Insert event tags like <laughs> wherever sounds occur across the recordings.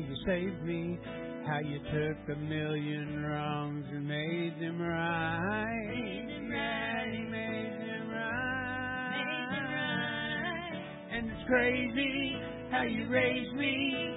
you saved me, how you took a million wrongs and made them right. Yeah, you made them right. And it's crazy how you raised me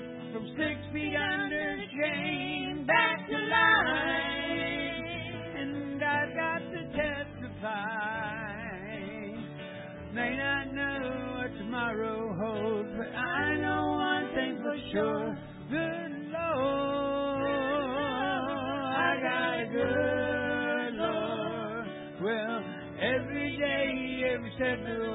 day,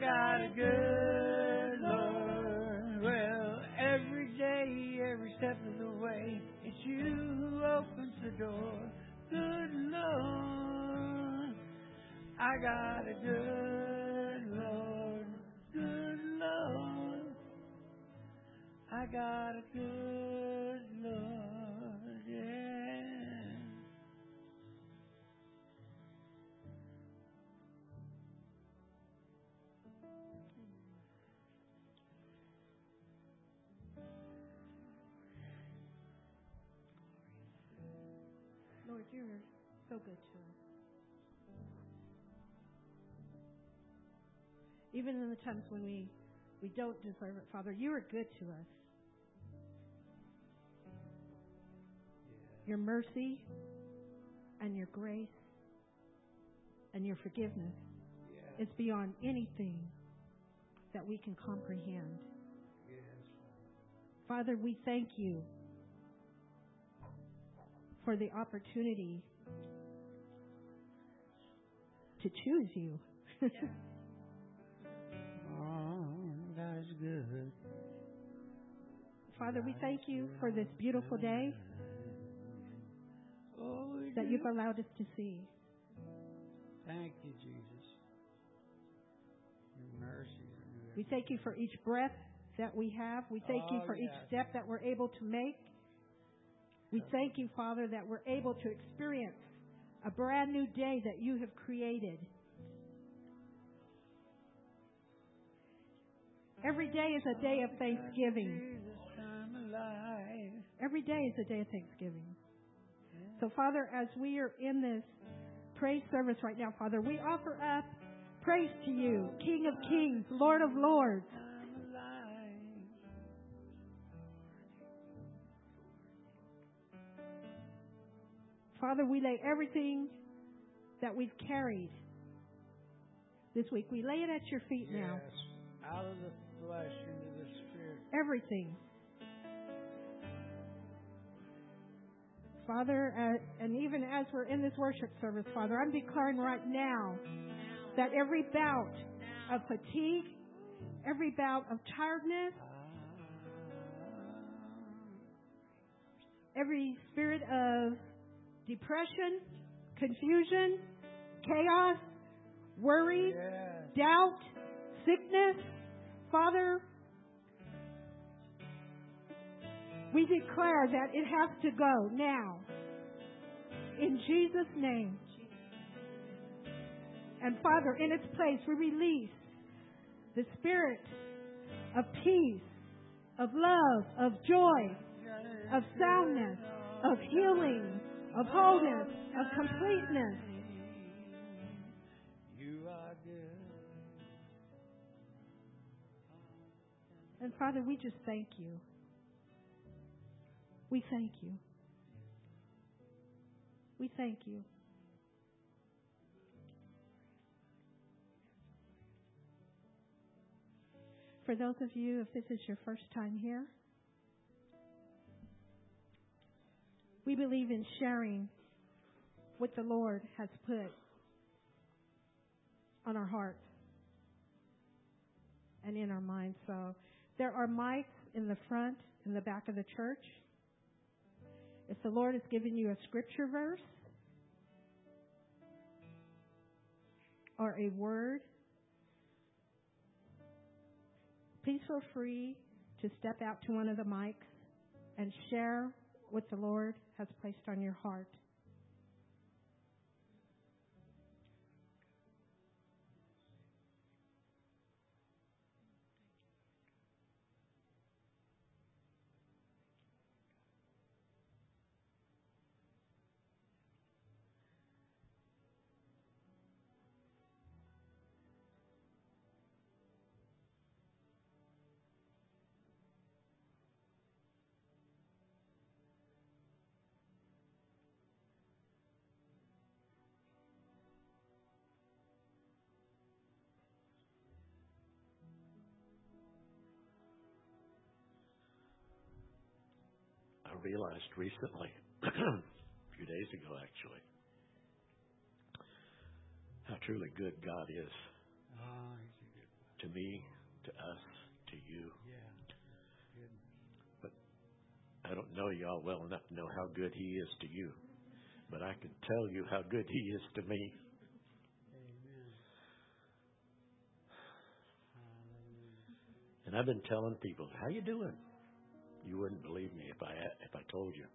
got a good Lord. Well, every day, every step of the way, it's you who opens the door. Good Lord, I got a good Lord. Good Lord, I got a good you're so good to us. Even in the times when we, we don't deserve it, Father, you are good to us. Your mercy and your grace and your forgiveness is beyond anything that we can comprehend. Father, we thank you for the opportunity to choose you. <laughs> Oh, God is good. Father, we thank you for this beautiful day Oh, that you've allowed us to see. Thank you, Jesus. Your mercy. We thank you for each breath that we have. We thank you Oh, for each step that we're able to make. We thank you, Father, that we're able to experience a brand new day that you have created. Every day is a day of thanksgiving. Every day is a day of thanksgiving. So, Father, as we are in this praise service right now, Father, we offer up praise to you, King of Kings, Lord of Lords. Father, we lay everything that we've carried this week, we lay it at your feet now. Out of the flesh into the spirit. Everything. Father, uh, and even as we're in this worship service, Father, I'm declaring right now that every bout of fatigue, every bout of tiredness, every spirit of depression, confusion, chaos, worry, doubt, sickness, Father, we declare that it has to go now. In Jesus' name. And Father, in its place, we release the spirit of peace, of love, of joy, of soundness, of healing, of wholeness, of completeness. You are good. And Father, we just thank you. We thank you. We thank you. For those of you, if this is your first time here, we believe in sharing what the Lord has put on our hearts and in our minds. So there are mics in the front, in the back of the church. If the Lord has given you a scripture verse or a word, please feel free to step out to one of the mics and share what the Lord has placed on your heart. Realized recently, <clears throat> a few days ago actually, how truly good God is Oh, good to me, to us, to you. Yeah. Good. I don't know y'all well enough to know how good He is to you, but I can tell you how good He is to me. Amen. And I've been telling people, "How you doing?" You wouldn't believe me if I if I told you.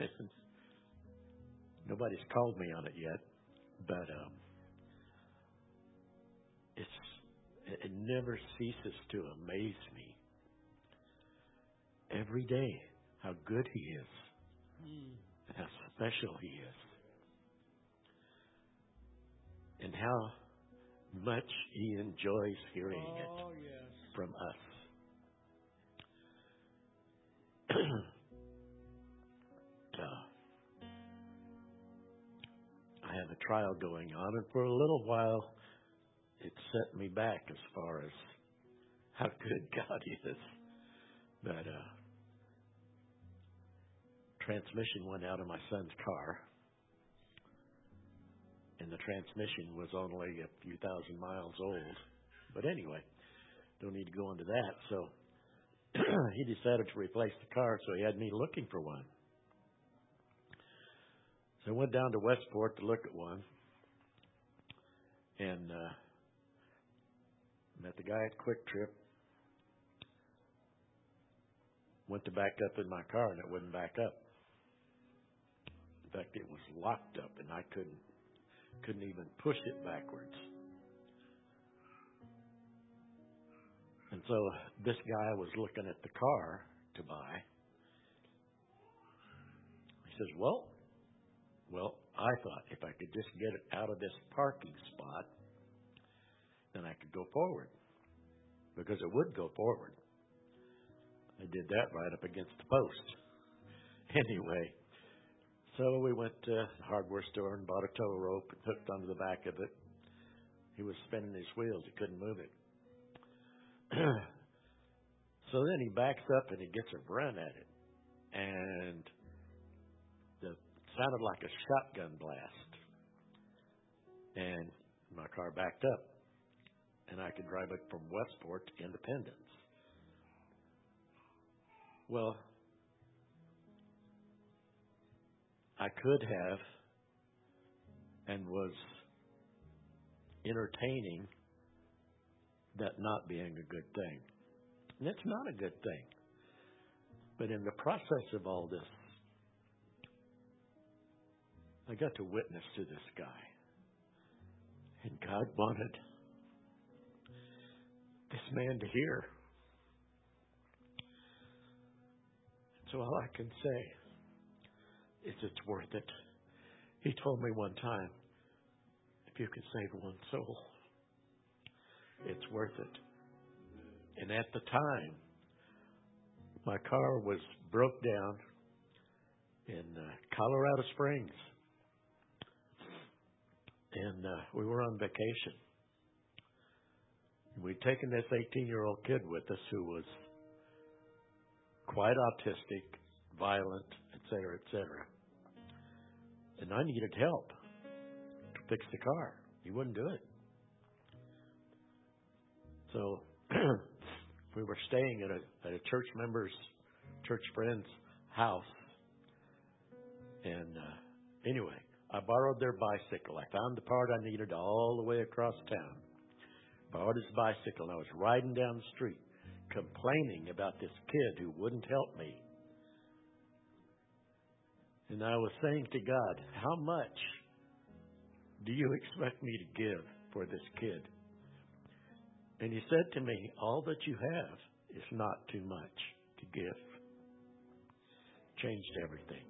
<laughs> Nobody's called me on it yet, but um, it's it it never ceases to amaze me every day how good He is Hmm. and how special He is, and how much He enjoys hearing it Oh, yes. from us. <clears throat> uh, I have a trial going on, and for a little while, it set me back as far as how good <laughs> God is. But uh, transmission went out of my son's car, and the transmission was only a few thousand miles old. But anyway, don't need to go into that. So he decided to replace the car, so he had me looking for one. So I went down to Westport to look at one, and uh, Met the guy at QuikTrip. Went to back up in my car and it wouldn't back up. In fact, it was locked up and I couldn't couldn't even push it backwards. So this guy was looking at the car to buy. He says, "Well, well, I thought if I could just get it out of this parking spot, then I could go forward. Because it would go forward. I did that right up against the post. <laughs> Anyway, so we went to the hardware store and bought a tow rope and hooked onto the back of it. He was spinning his wheels. He couldn't move it. <clears throat> so then he backs up and he gets a run at it. And the sounded like a shotgun blast. And my car backed up. And I could drive it from Westport to Independence. Well, I could have and was entertaining that not being a good thing. And it's not a good thing. But in the process of all this, I got to witness to this guy. And God wanted this man to hear. So all I can say is it's worth it. He told me one time, if you can save one soul, it's worth it. And at the time, my car was broke down in uh, Colorado Springs and uh, we were on vacation. We'd taken this 18 year old kid with us who was quite autistic, violent, etc., cetera, et cetera. And I needed help to fix the car. He wouldn't do it. So <clears throat> we were staying at a, at a church member's, church friend's house. And uh, anyway, I borrowed their bicycle. I found the part I needed all the way across town. Borrowed his bicycle, and I was riding down the street complaining about this kid who wouldn't help me. And I was saying to God, How much do you <laughs> expect me to give for this kid? And he said to me, All that you have is not too much to give. Changed everything.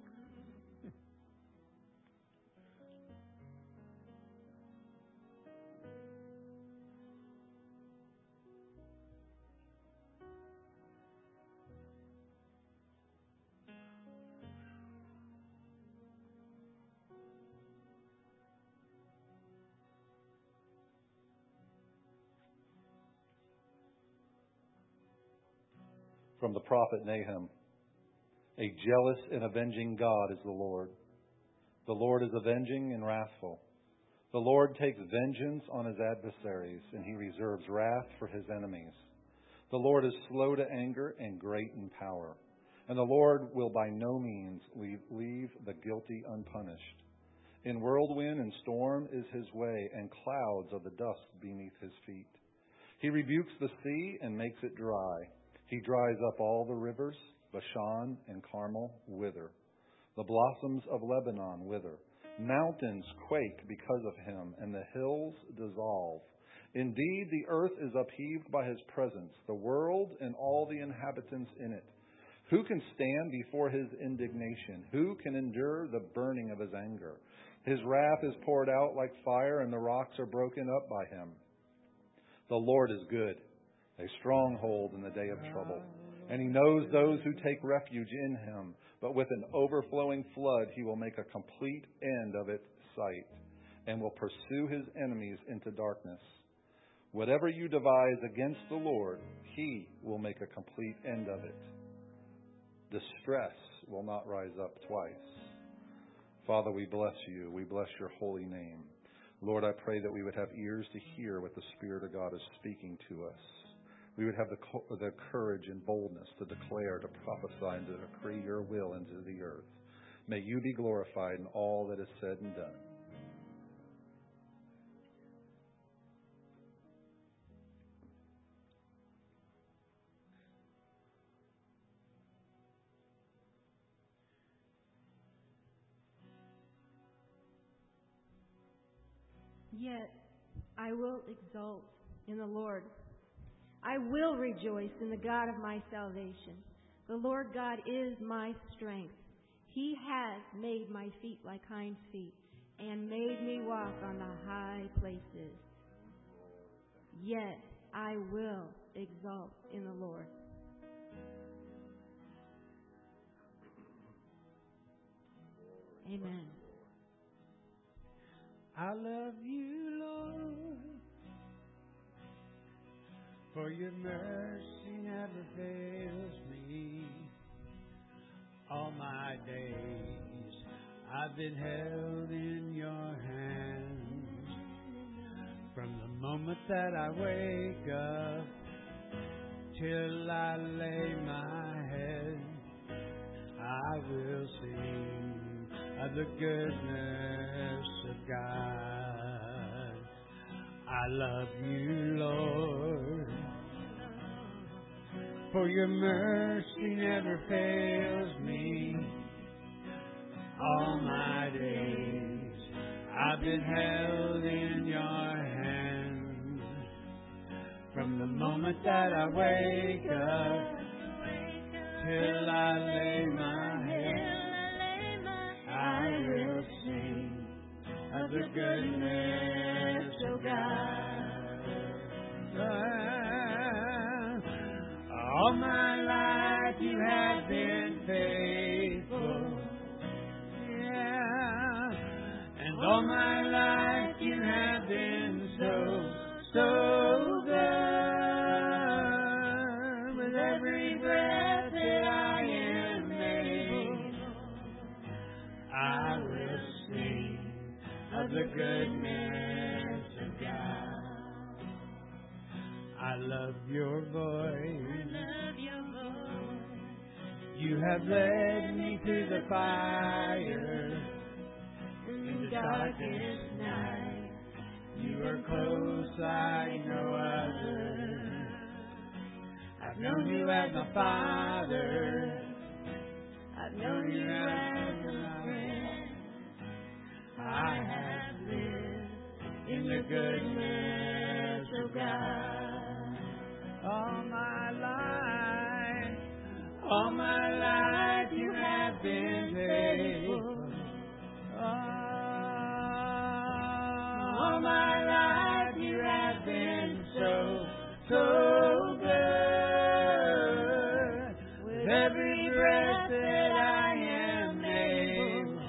From the prophet Nahum. A jealous and avenging God is the Lord. The Lord is avenging and wrathful. The Lord takes vengeance on his adversaries, and he reserves wrath for his enemies. The Lord is slow to anger and great in power. And the Lord will by no means leave, leave the guilty unpunished. In whirlwind and storm is his way, and clouds are the dust beneath his feet. He rebukes the sea and makes it dry. He dries up all the rivers, Bashan and Carmel wither. The blossoms of Lebanon wither. Mountains quake because of him, and the hills dissolve. Indeed, the earth is upheaved by his presence, the world and all the inhabitants in it. Who can stand before his indignation? Who can endure the burning of his anger? His wrath is poured out like fire, and the rocks are broken up by him. The Lord is good a stronghold in the day of trouble. And he knows those who take refuge in him. But with an overflowing flood, he will make a complete end of its site and will pursue his enemies into darkness. Whatever you devise against the Lord, he will make a complete end of it. Distress will not rise up twice. Father, we bless you. We bless your holy name. Lord, I pray that we would have ears to hear what the Spirit of God is speaking to us we would have the, the courage and boldness to declare, to prophesy, and to decree your will into the earth. May you be glorified in all that is said and done. Yet I will exult in the Lord. I will rejoice in the God of my salvation. The Lord God is my strength. He has made my feet like hinds feet and made me walk on the high places. Yet I will exult in the Lord. Amen. I love you, Lord, for your mercy never fails me. All my days I've been held in your hands. From the moment that I wake up till I lay my head, I will sing of the goodness of God. I love you, Lord, for your mercy never fails me. All my days I've been held in your hands. From the moment that I wake up till I lay my head. I will sing of the goodness of God. All my life you have been faithful. Yeah. And all my life you have been so, so good. With every breath that I am able, I will sing of the goodness of God. I love your voice. You have led me through the fire in the darkest night. You are close like no other. I've known you as my father. I've known you as a friend. I have lived in the goodness of God. All my life, all my life you have been faithful. All my life you have been so, so good. With every breath that I am able,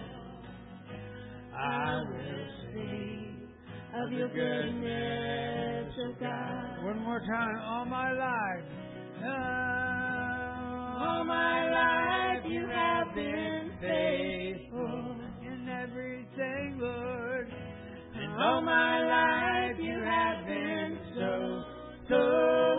I will sing of your goodness, of God. One more time, all my life. All my life you have been faithful in everything, Lord. And all my life you have been so, so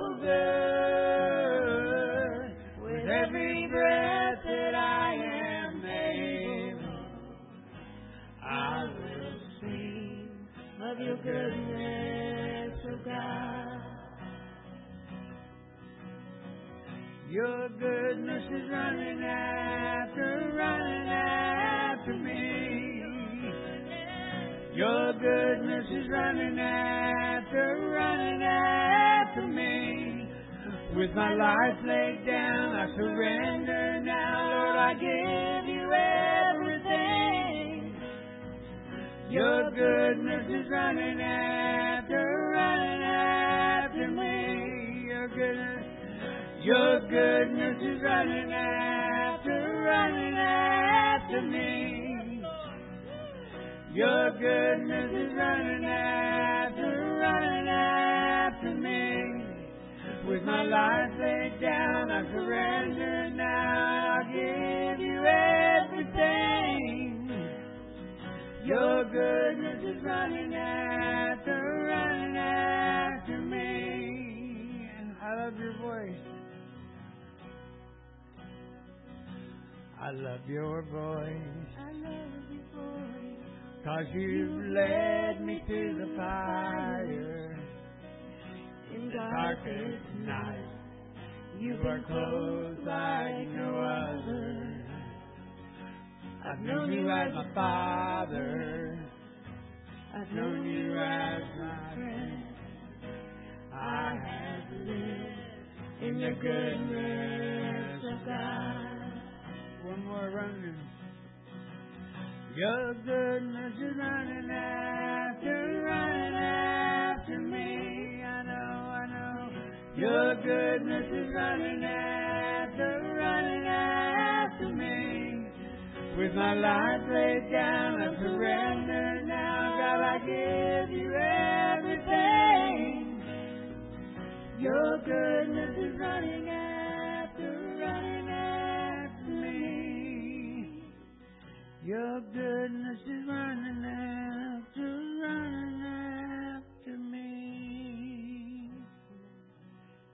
your voice. I love your voice. Cause you've led me through the fire In darkest night. You are close like no other. I've known you as my father. I've known you as my friend. I have lived in the goodness of God. One more running. Your goodness is running after, running after me. I know, I know. Your goodness is running after, running after me. With my life laid down, I surrender now. God, I give you everything. Your goodness is running after, Your goodness is running after, running after me.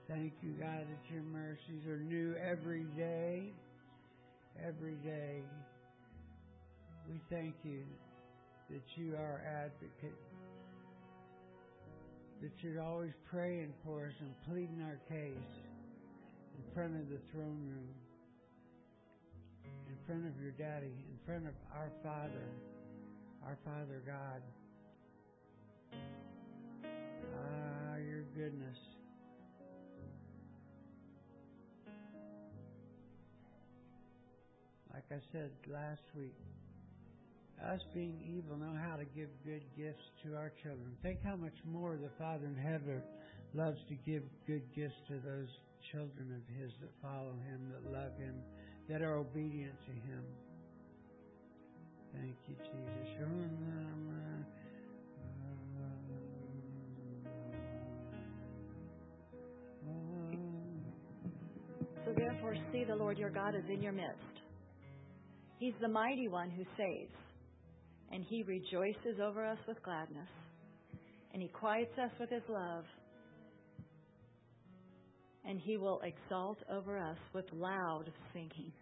Thank you, God, that your mercies are new every day. Every day. We thank you that you are advocate, that you're always praying for us and pleading our case in front of the throne room, in front of your daddy, front of our Father, our Father God. Ah, your goodness. Like I said last week, us being evil know how to give good gifts to our children. Think how much more the Father in heaven loves to give good gifts to those children of His that follow Him, that love Him, that are obedient to Him. Thank you, Jesus. So therefore, see the Lord your God is in your midst. He's the mighty one who saves, and he rejoices over us with gladness, and he quiets us with his love, and he will exalt over us with loud singing.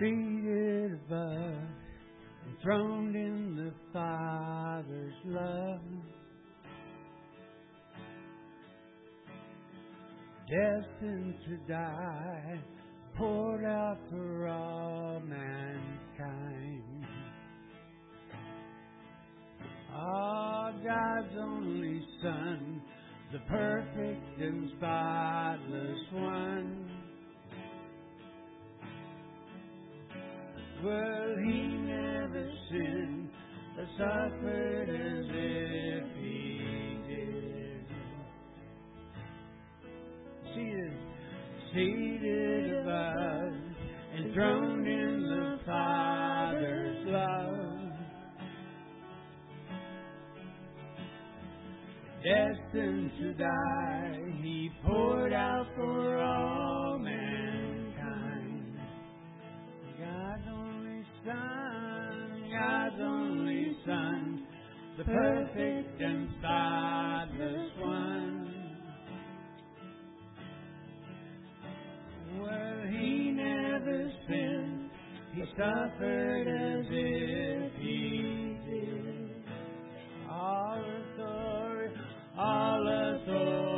Seated above, enthroned in the Father's love. Destined to die, poured out for all mankind. Ah, God's only Son, the perfect and spotless one. Well, he never sinned or suffered as if he did. Seated, seated above, enthroned in the Father's love. Destined to die, he poured out for all Son, God's only Son, the perfect and spotless one. Well, he never sinned, he suffered as if he did. All authority, all authority.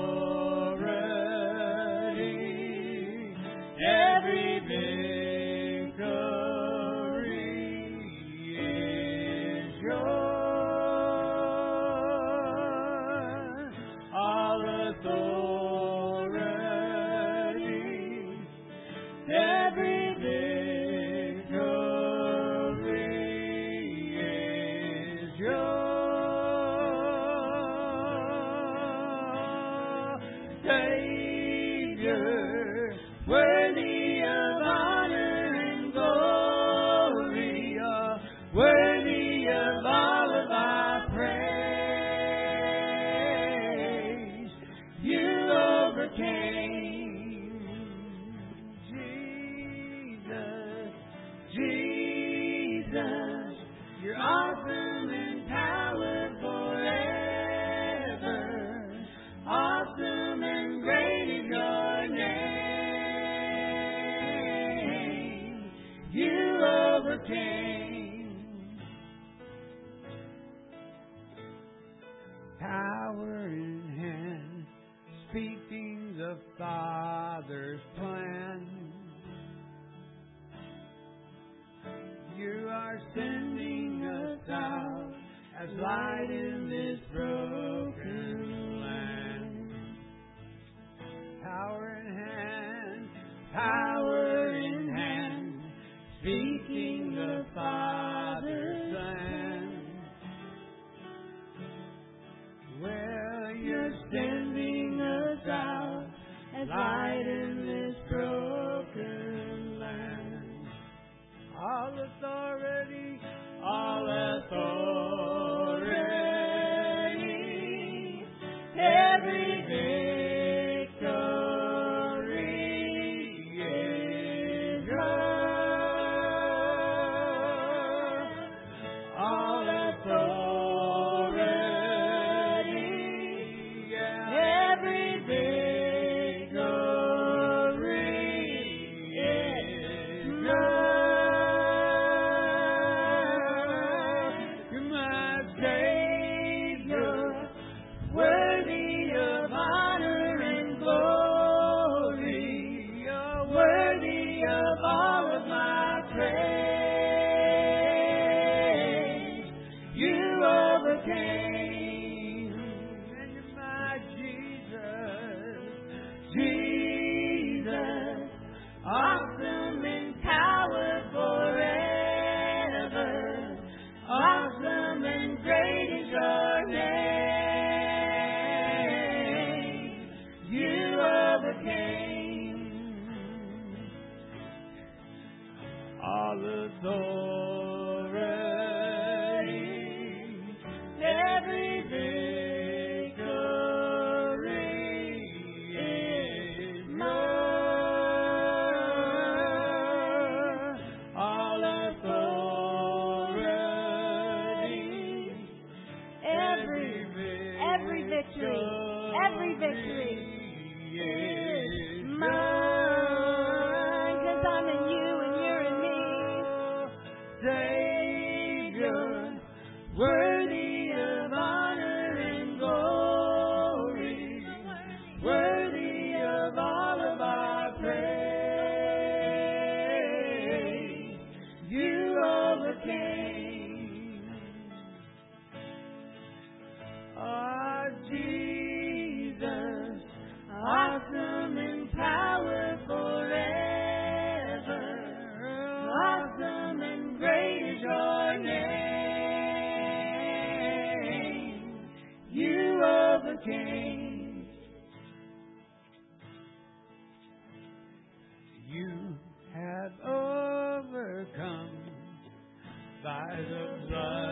By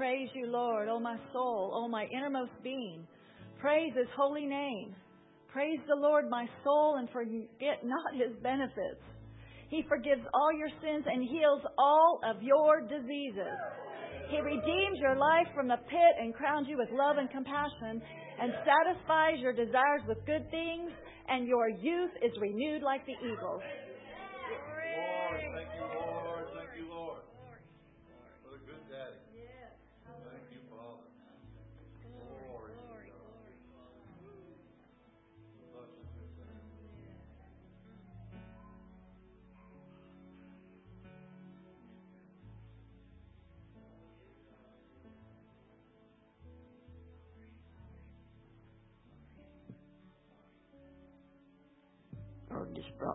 praise you, Lord. Oh, my soul. Oh, my innermost being. Praise his holy name. Praise the Lord, my soul, and forget not his benefits. He forgives all your sins and heals all of your diseases. He redeems your life from the pit and crowns you with love and compassion and satisfies your desires with good things, and your youth is renewed like the eagles.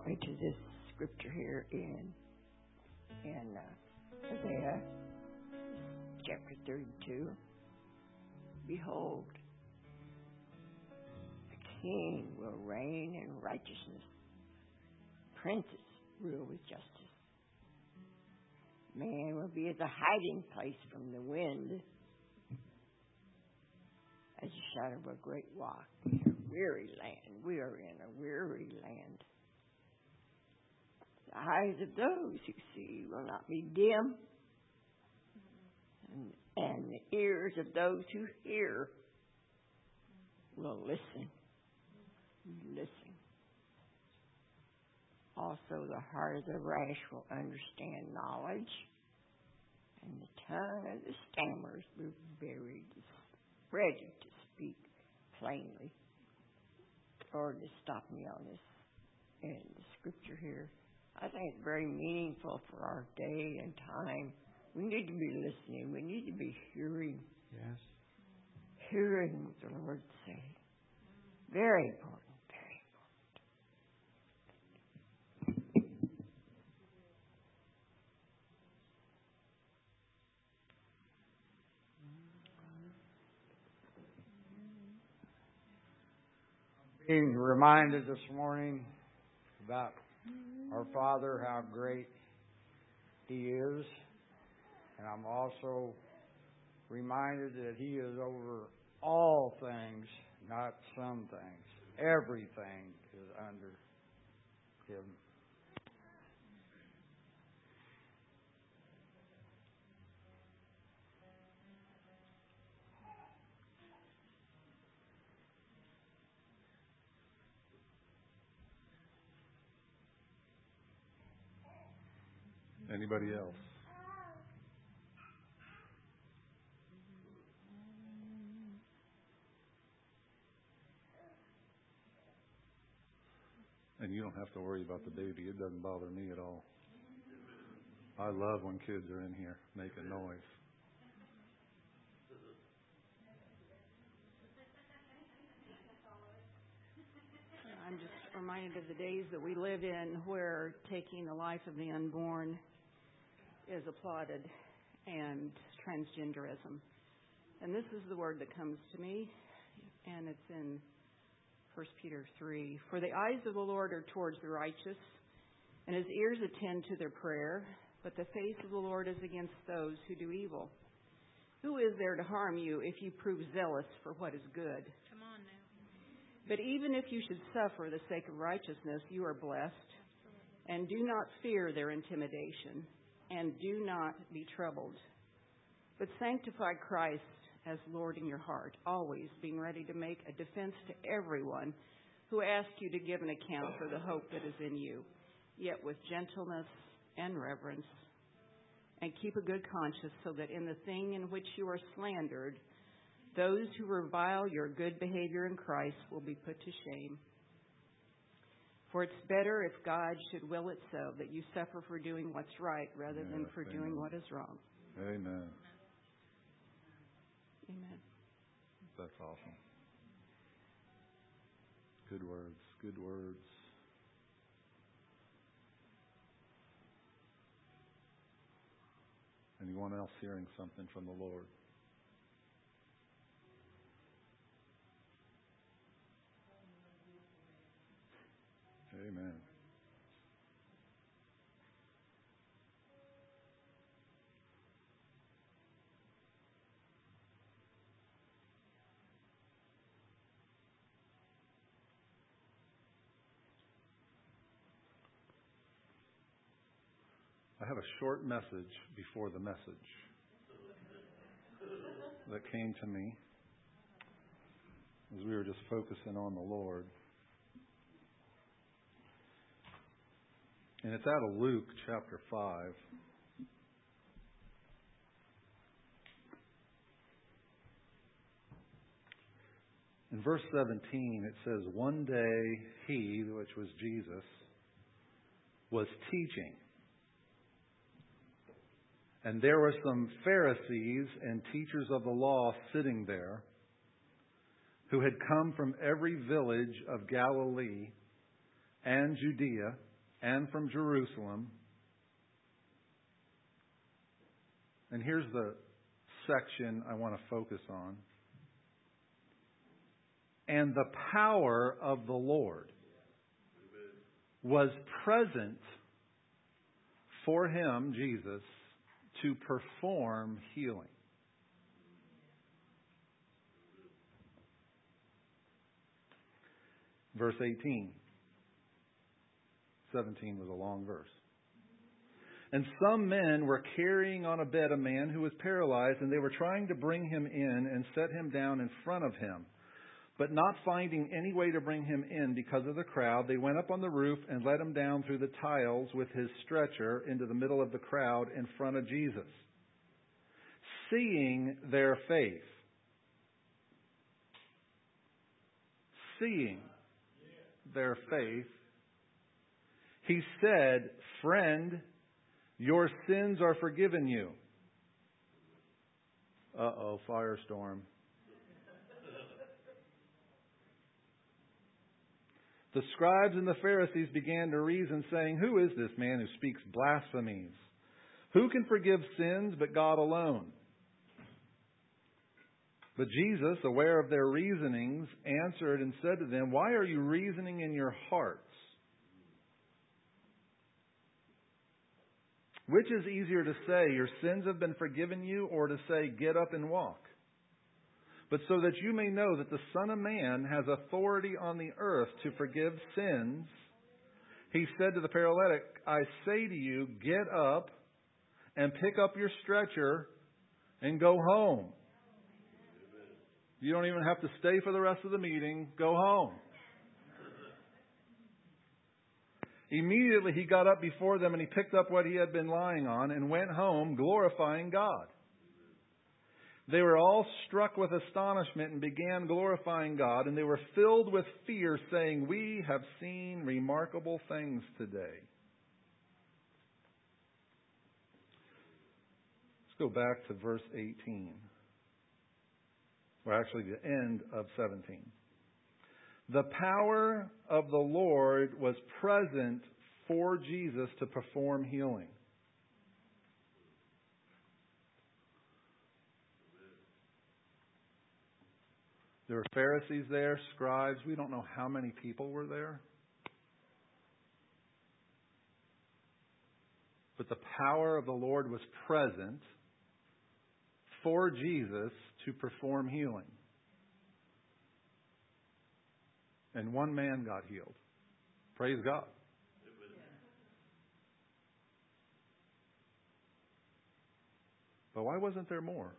Me to this scripture here in in uh, Isaiah chapter 32. Behold, the king will reign in righteousness, princes rule with justice. Man will be as a hiding place from the wind, as a shadow of a great rock a weary land. We are in a weary land. Eyes of those who see will not be dim, and, and the ears of those who hear will listen. Listen. Also, the heart of the rash will understand knowledge, and the tongue of the stammers will be very ready to speak plainly. Lord, to stop me on this in the scripture here. I think it's very meaningful for our day and time. We need to be listening. We need to be hearing, Yes. hearing what the Lord say. Very important. Very important. I'm being reminded this morning about our Father, how great He is. And I'm also reminded that He is over all things, not some things. Everything is under Him. Anybody else? And you don't have to worry about the baby. It doesn't bother me at all. I love when kids are in here making noise. I'm just reminded of the days that we live in where taking the life of the unborn is applauded and transgenderism. And this is the word that comes to me, and it's in 1 Peter 3. For the eyes of the Lord are towards the righteous, and his ears attend to their prayer, but the face of the Lord is against those who do evil. Who is there to harm you if you prove zealous for what is good? Come on now. But even if you should suffer the sake of righteousness, you are blessed. And do not fear their intimidation, and do not be troubled. But sanctify Christ as Lord in your heart, always being ready to make a defense to everyone who asks you to give an account for the hope that is in you, yet with gentleness and reverence and keep a good conscience so that in the thing in which you are slandered, those who revile your good behavior in Christ will be put to shame. For it's better if God should will it so that you suffer for doing what's right rather Yes, than for amen. doing what is wrong. Amen. Amen. That's awesome. Good words. Good words. Anyone else hearing something from the Lord? Amen. I have a short message before the message that came to me as we were just focusing on the Lord. And it's out of Luke chapter 5. In verse 17, it says, One day he, which was Jesus, was teaching. And there were some Pharisees and teachers of the law sitting there who had come from every village of Galilee and Judea and from Jerusalem. And here's the section I want to focus on. And the power of the Lord was present for him, Jesus, to perform healing. Verse 18. 17 was a long verse. And some men were carrying on a bed a man who was paralyzed, and they were trying to bring him in and set him down in front of him. But not finding any way to bring him in because of the crowd, they went up on the roof and let him down through the tiles with his stretcher into the middle of the crowd in front of Jesus. Seeing their faith. Seeing their faith, he said, Friend, your sins are forgiven you. Uh oh, firestorm. The scribes and the Pharisees began to reason, saying, Who is this man who speaks blasphemies? Who can forgive sins but God alone? But Jesus, aware of their reasonings, answered and said to them, Why are you reasoning in your hearts? Which is easier to say, Your sins have been forgiven you, or to say, Get up and walk? But so that you may know that the Son of Man has authority on the earth to forgive sins, he said to the paralytic, I say to you, get up and pick up your stretcher and go home. You don't even have to stay for the rest of the meeting. Go home. Immediately he got up before them and he picked up what he had been lying on and went home, glorifying God. They were all struck with astonishment and began glorifying God, and they were filled with fear, saying, We have seen remarkable things today. Let's go back to verse 18. Or actually, the end of 17. The power of the Lord was present for Jesus to perform healing. There were Pharisees there, scribes. We don't know how many people were there. But the power of the Lord was present for Jesus to perform healing. And one man got healed. Praise God. But why wasn't there more?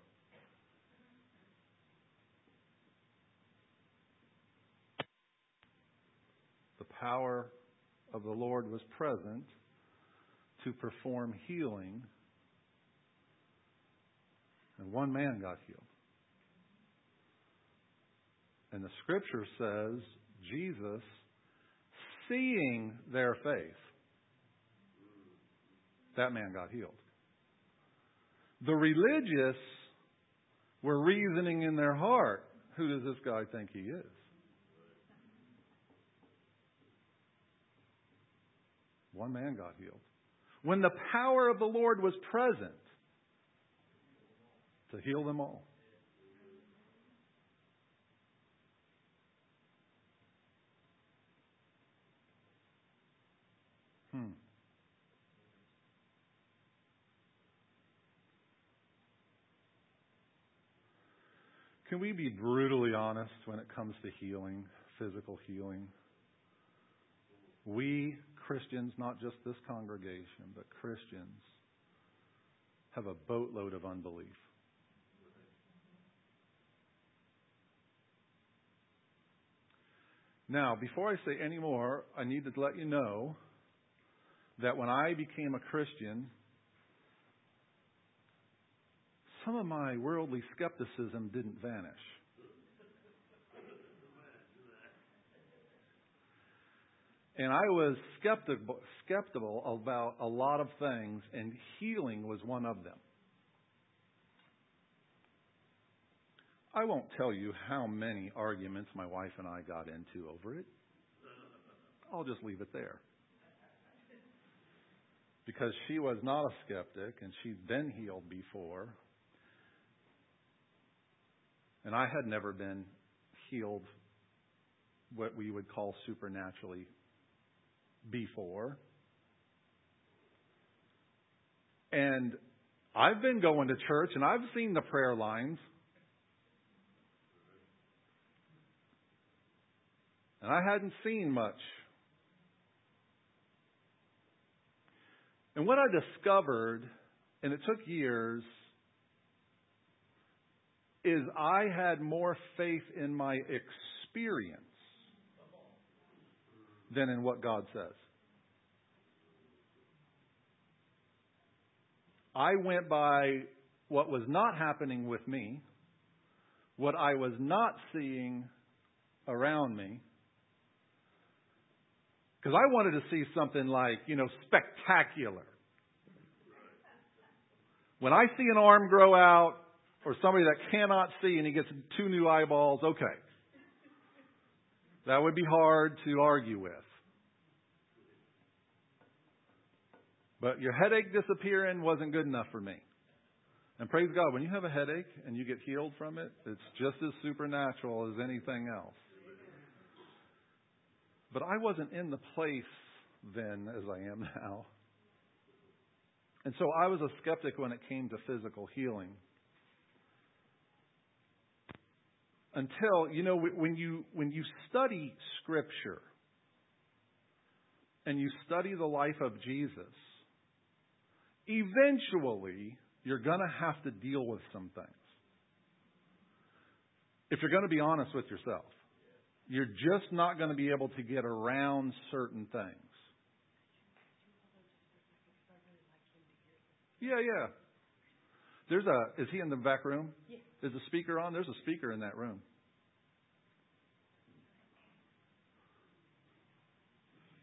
The power of the Lord was present to perform healing, and one man got healed. And the scripture says Jesus, seeing their faith, that man got healed. The religious were reasoning in their heart, who does this guy think he is? One man got healed. When the power of the Lord was present to heal them all. Can we be brutally honest when it comes to healing, physical healing? We Christians, not just this congregation, but Christians, have a boatload of unbelief. Now, before I say any more, I need to let you know that when I became a Christian, some of my worldly skepticism didn't vanish. And I was skeptical, skeptical about a lot of things, and healing was one of them. I won't tell you how many arguments my wife and I got into over it. I'll just leave it there. Because she was not a skeptic and she'd been healed before. And I had never been healed what we would call supernaturally before. And I've been going to church and I've seen the prayer lines. And I hadn't seen much. And what I discovered, and it took years, is I had more faith in my experience than in what God says. I went by what was not happening with me, what I was not seeing around me. Because I wanted to see something like, you know, spectacular. When I see an arm grow out, or somebody that cannot see and he gets two new eyeballs, okay. That would be hard to argue with. But your headache disappearing wasn't good enough for me. And praise God, when you have a headache and you get healed from it, it's just as supernatural as anything else. But I wasn't in the place then as I am <laughs> now. And so I was a skeptic when it came to physical healing. Until you know when you when you study scripture and you study the life of Jesus eventually you're going to have to deal with some things. If you're going to be honest with yourself you're just not going to be able to get around certain things. Yeah yeah. There's a is he in the back room is the speaker on? There's a speaker in that room.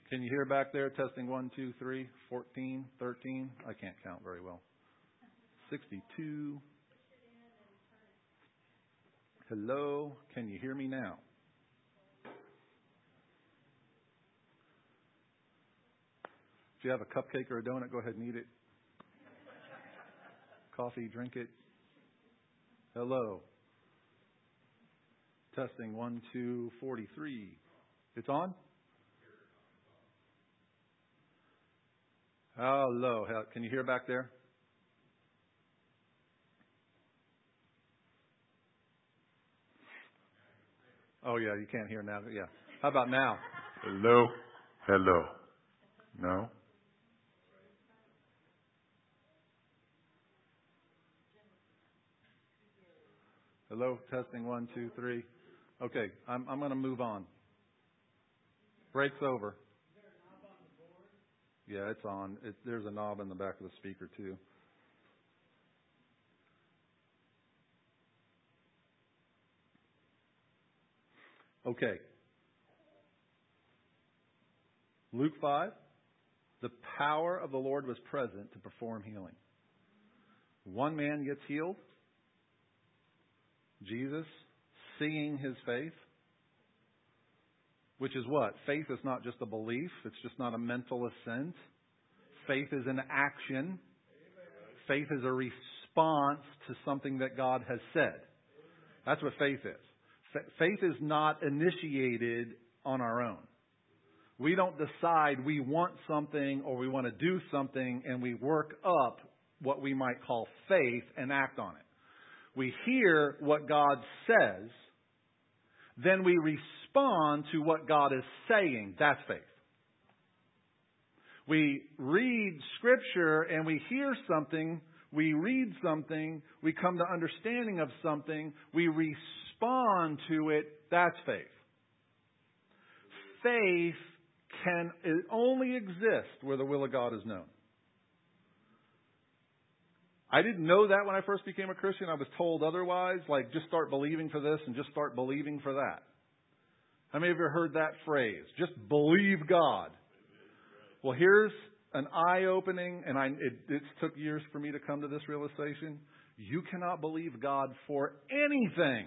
Can you hear back there? Testing 1, 2, 3, 14, 13. I can't count very well. 62. Hello. Can you hear me now? If you have a cupcake or a donut, go ahead and eat it. Coffee, drink it. Hello. Testing 1, 2, It's on? Hello. Can you hear back there? Oh, yeah, you can't hear now. Yeah. How about now? Hello. Hello. No? Hello. Testing one, two, three. Okay, I'm I'm going to move on. Breaks over. Yeah, it's on. It, there's a knob in the back of the speaker too. Okay. Luke 5. The power of the Lord was present to perform healing. One man gets healed. Jesus, seeing his faith, which is what? Faith is not just a belief, it's just not a mental assent. Faith is an action. Faith is a response to something that God has said. That's what faith is. Faith is not initiated on our own. We don't decide we want something or we want to do something and we work up what we might call faith and act on it. We hear what God says, then we respond to what God is saying. That's faith. We read Scripture and we hear something, we read something, we come to understanding of something, we respond to it. That's faith. Faith can only exist where the will of God is known. I didn't know that when I first became a Christian. I was told otherwise, like just start believing for this and just start believing for that. How many of you heard that phrase? Just believe God. Well, here's an eye opening, and I, it, it took years for me to come to this realization. You cannot believe God for anything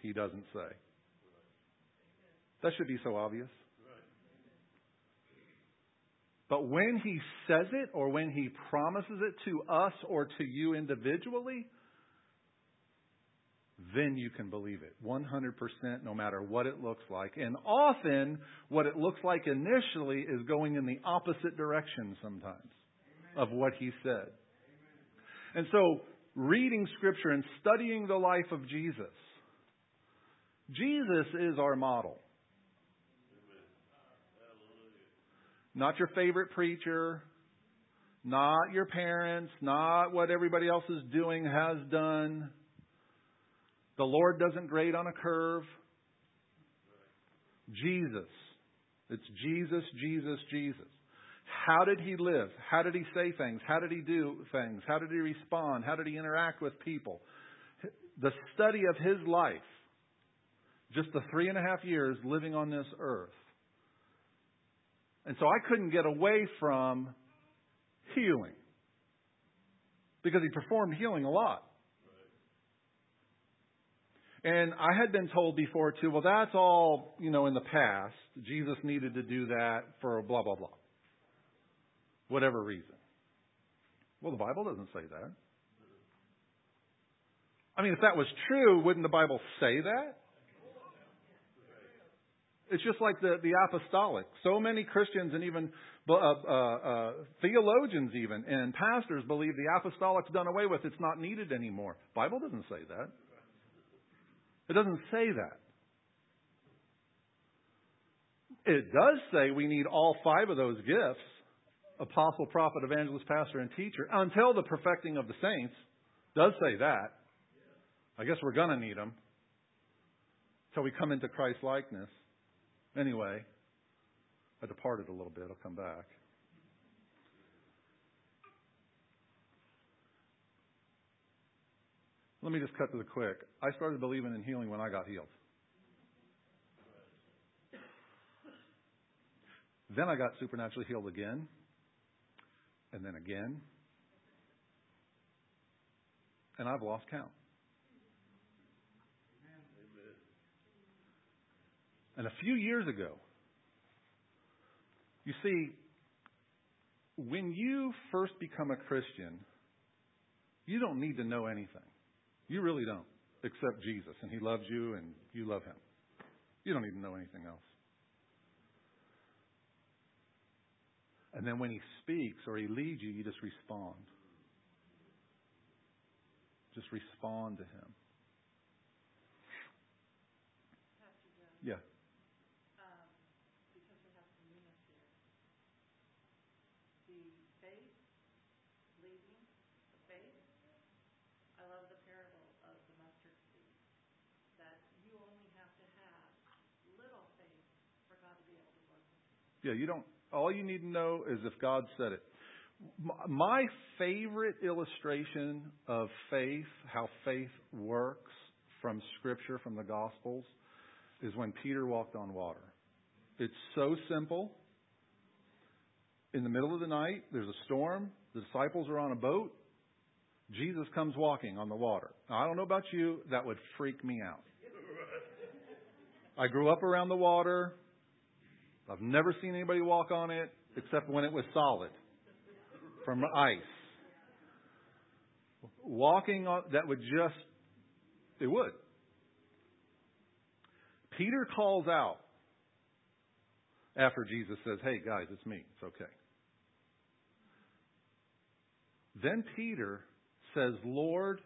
He doesn't say. That should be so obvious. But when he says it or when he promises it to us or to you individually, then you can believe it 100% no matter what it looks like. And often, what it looks like initially is going in the opposite direction sometimes of what he said. And so, reading Scripture and studying the life of Jesus, Jesus is our model. Not your favorite preacher, not your parents, not what everybody else is doing, has done. The Lord doesn't grade on a curve. Jesus. It's Jesus, Jesus, Jesus. How did he live? How did he say things? How did he do things? How did he respond? How did he interact with people? The study of his life, just the three and a half years living on this earth, and so I couldn't get away from healing. Because he performed healing a lot. And I had been told before too, well, that's all, you know, in the past. Jesus needed to do that for blah, blah, blah. Whatever reason. Well, the Bible doesn't say that. I mean, if that was true, wouldn't the Bible say that? It's just like the, the apostolic. So many Christians and even uh, uh, uh, theologians, even and pastors believe the apostolic's done away with. It's not needed anymore. Bible doesn't say that. It doesn't say that. It does say we need all five of those gifts apostle, prophet, evangelist, pastor, and teacher until the perfecting of the saints. Does say that. I guess we're going to need them until we come into Christ likeness. Anyway, I departed a little bit. I'll come back. Let me just cut to the quick. I started believing in healing when I got healed. Then I got supernaturally healed again, and then again, and I've lost count. And a few years ago, you see, when you first become a Christian, you don't need to know anything. You really don't, except Jesus, and He loves you, and you love Him. You don't need to know anything else. And then when He speaks or He leads you, you just respond. Just respond to Him. Yeah. Yeah, you don't. All you need to know is if God said it. My favorite illustration of faith, how faith works from Scripture, from the Gospels, is when Peter walked on water. It's so simple. In the middle of the night, there's a storm. The disciples are on a boat. Jesus comes walking on the water. Now, I don't know about you, that would freak me out. I grew up around the water. I've never seen anybody walk on it except when it was solid from ice. Walking on that would just it would. Peter calls out after Jesus says, "Hey guys, it's me. It's okay." Then Peter says, "Lord,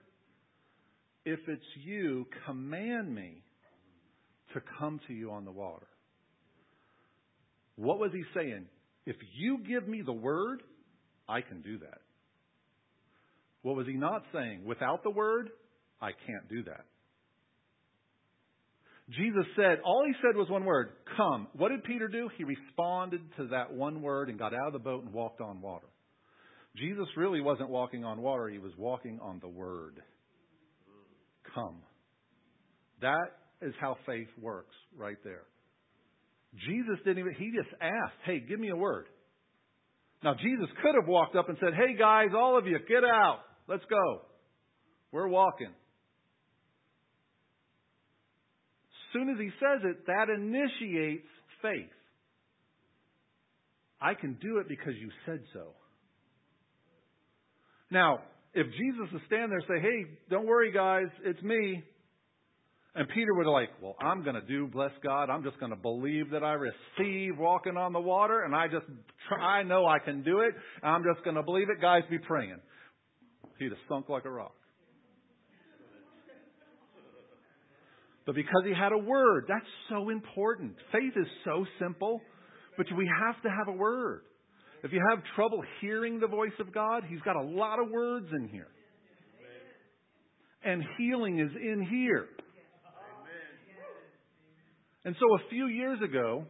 if it's you, command me to come to you on the water." What was he saying? If you give me the word, I can do that. What was he not saying? Without the word, I can't do that. Jesus said, all he said was one word, come. What did Peter do? He responded to that one word and got out of the boat and walked on water. Jesus really wasn't walking on water, he was walking on the word. Come. That is how faith works right there. Jesus didn't even, he just asked, hey, give me a word. Now, Jesus could have walked up and said, hey guys, all of you, get out. Let's go. We're walking. As soon as he says it, that initiates faith. I can do it because you said so. Now, if Jesus is standing there and say, hey, don't worry guys, it's me, and Peter would be like, well, I'm going to do, bless God. I'm just going to believe that I receive walking on the water, and I just try, I know I can do it. I'm just going to believe it. Guys, be praying. He'd have sunk like a rock. But because he had a word, that's so important. Faith is so simple, but we have to have a word. If you have trouble hearing the voice of God, he's got a lot of words in here. And healing is in here. And so a few years ago,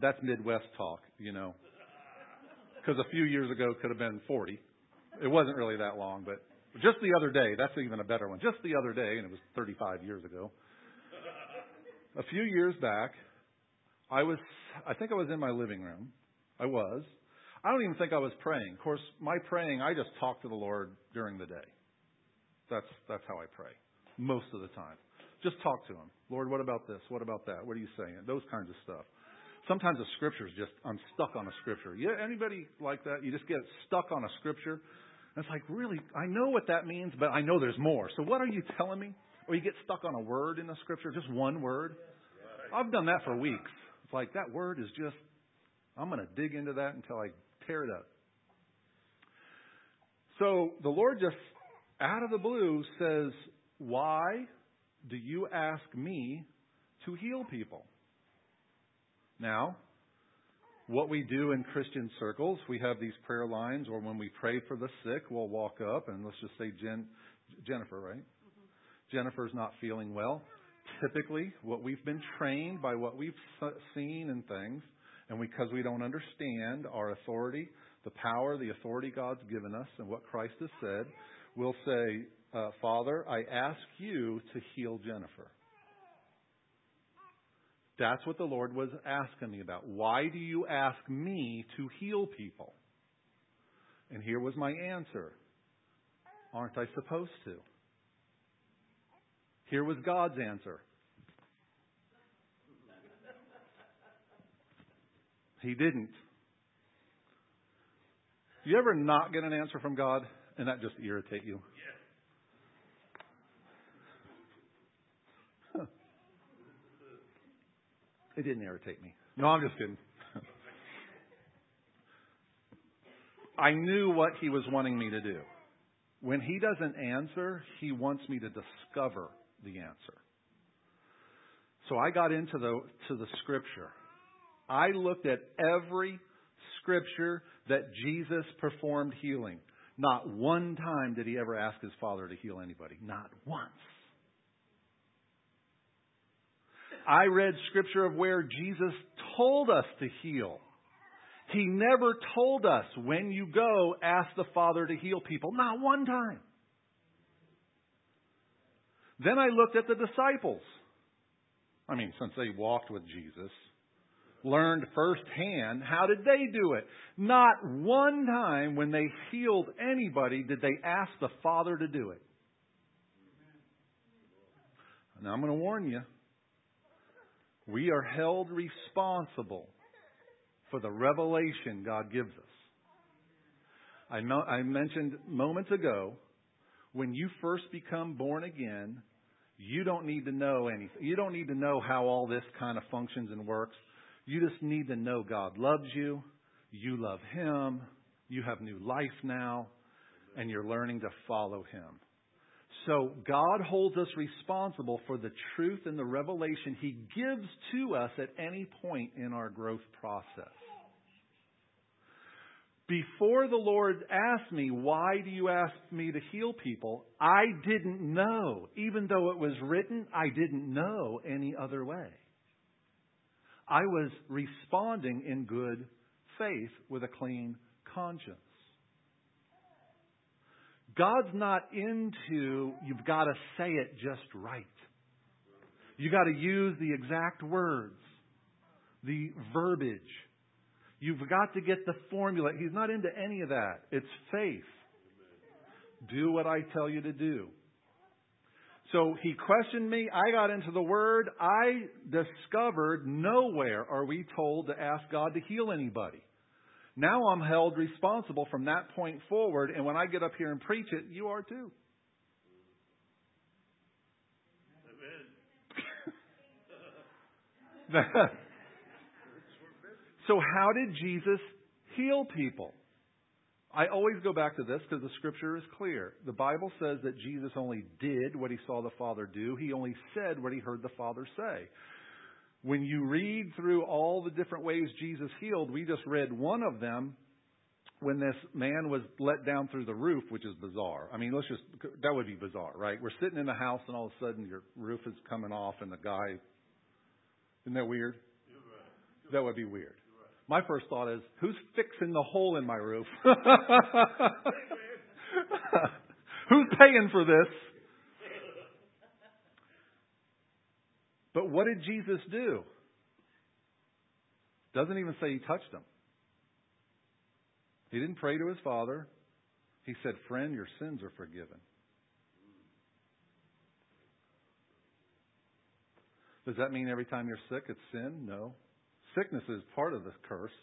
that's Midwest talk, you know, because a few years ago could have been 40. It wasn't really that long, but just the other day, that's even a better one. Just the other day, and it was 35 years ago. A few years back, I was, I think I was in my living room. I was. I don't even think I was praying. Of course, my praying, I just talk to the Lord during the day. That's, that's how I pray. Most of the time. Just talk to Him. Lord, what about this? What about that? What are you saying? Those kinds of stuff. Sometimes the scriptures just, I'm stuck on a scripture. Yeah, anybody like that? You just get stuck on a scripture. And it's like, really, I know what that means, but I know there's more. So what are you telling me? Or you get stuck on a word in the scripture, just one word. I've done that for weeks. It's like that word is just, I'm going to dig into that until I tear it up. So the Lord just, out of the blue, says, Why do you ask me to heal people? Now, what we do in Christian circles, we have these prayer lines, or when we pray for the sick, we'll walk up and let's just say Jen, Jennifer, right? Mm-hmm. Jennifer's not feeling well. Typically, what we've been trained by what we've seen and things, and because we don't understand our authority, the power, the authority God's given us, and what Christ has said, we'll say, uh, Father, I ask you to heal Jennifer. That's what the Lord was asking me about. Why do you ask me to heal people? And here was my answer Aren't I supposed to? Here was God's answer. He didn't. You ever not get an answer from God and that just irritate you? It didn't irritate me. No, I'm just kidding. <laughs> I knew what he was wanting me to do. When he doesn't answer, he wants me to discover the answer. So I got into the to the scripture. I looked at every scripture that Jesus performed healing. Not one time did he ever ask his father to heal anybody. Not once. I read scripture of where Jesus told us to heal. He never told us when you go, ask the Father to heal people. Not one time. Then I looked at the disciples. I mean, since they walked with Jesus, learned firsthand, how did they do it? Not one time when they healed anybody did they ask the Father to do it. Now I'm going to warn you. We are held responsible for the revelation God gives us. I, I mentioned moments ago, when you first become born again, you don't need to know anything. You don't need to know how all this kind of functions and works. You just need to know God loves you, you love Him, you have new life now, and you're learning to follow Him. So God holds us responsible for the truth and the revelation He gives to us at any point in our growth process. Before the Lord asked me, Why do you ask me to heal people? I didn't know. Even though it was written, I didn't know any other way. I was responding in good faith with a clean conscience. God's not into, you've got to say it just right. You've got to use the exact words, the verbiage. You've got to get the formula. He's not into any of that. It's faith. Do what I tell you to do. So he questioned me. I got into the Word. I discovered nowhere are we told to ask God to heal anybody. Now I'm held responsible from that point forward, and when I get up here and preach it, you are too. <laughs> so, how did Jesus heal people? I always go back to this because the scripture is clear. The Bible says that Jesus only did what he saw the Father do, he only said what he heard the Father say. When you read through all the different ways Jesus healed, we just read one of them when this man was let down through the roof, which is bizarre. I mean, let's just, that would be bizarre, right? We're sitting in the house and all of a sudden your roof is coming off and the guy, isn't that weird? That would be weird. My first thought is, who's fixing the hole in my roof? <laughs> <laughs> who's paying for this? But what did Jesus do? Doesn't even say he touched him. He didn't pray to his father. He said, Friend, your sins are forgiven. Does that mean every time you're sick it's sin? No. Sickness is part of the curse.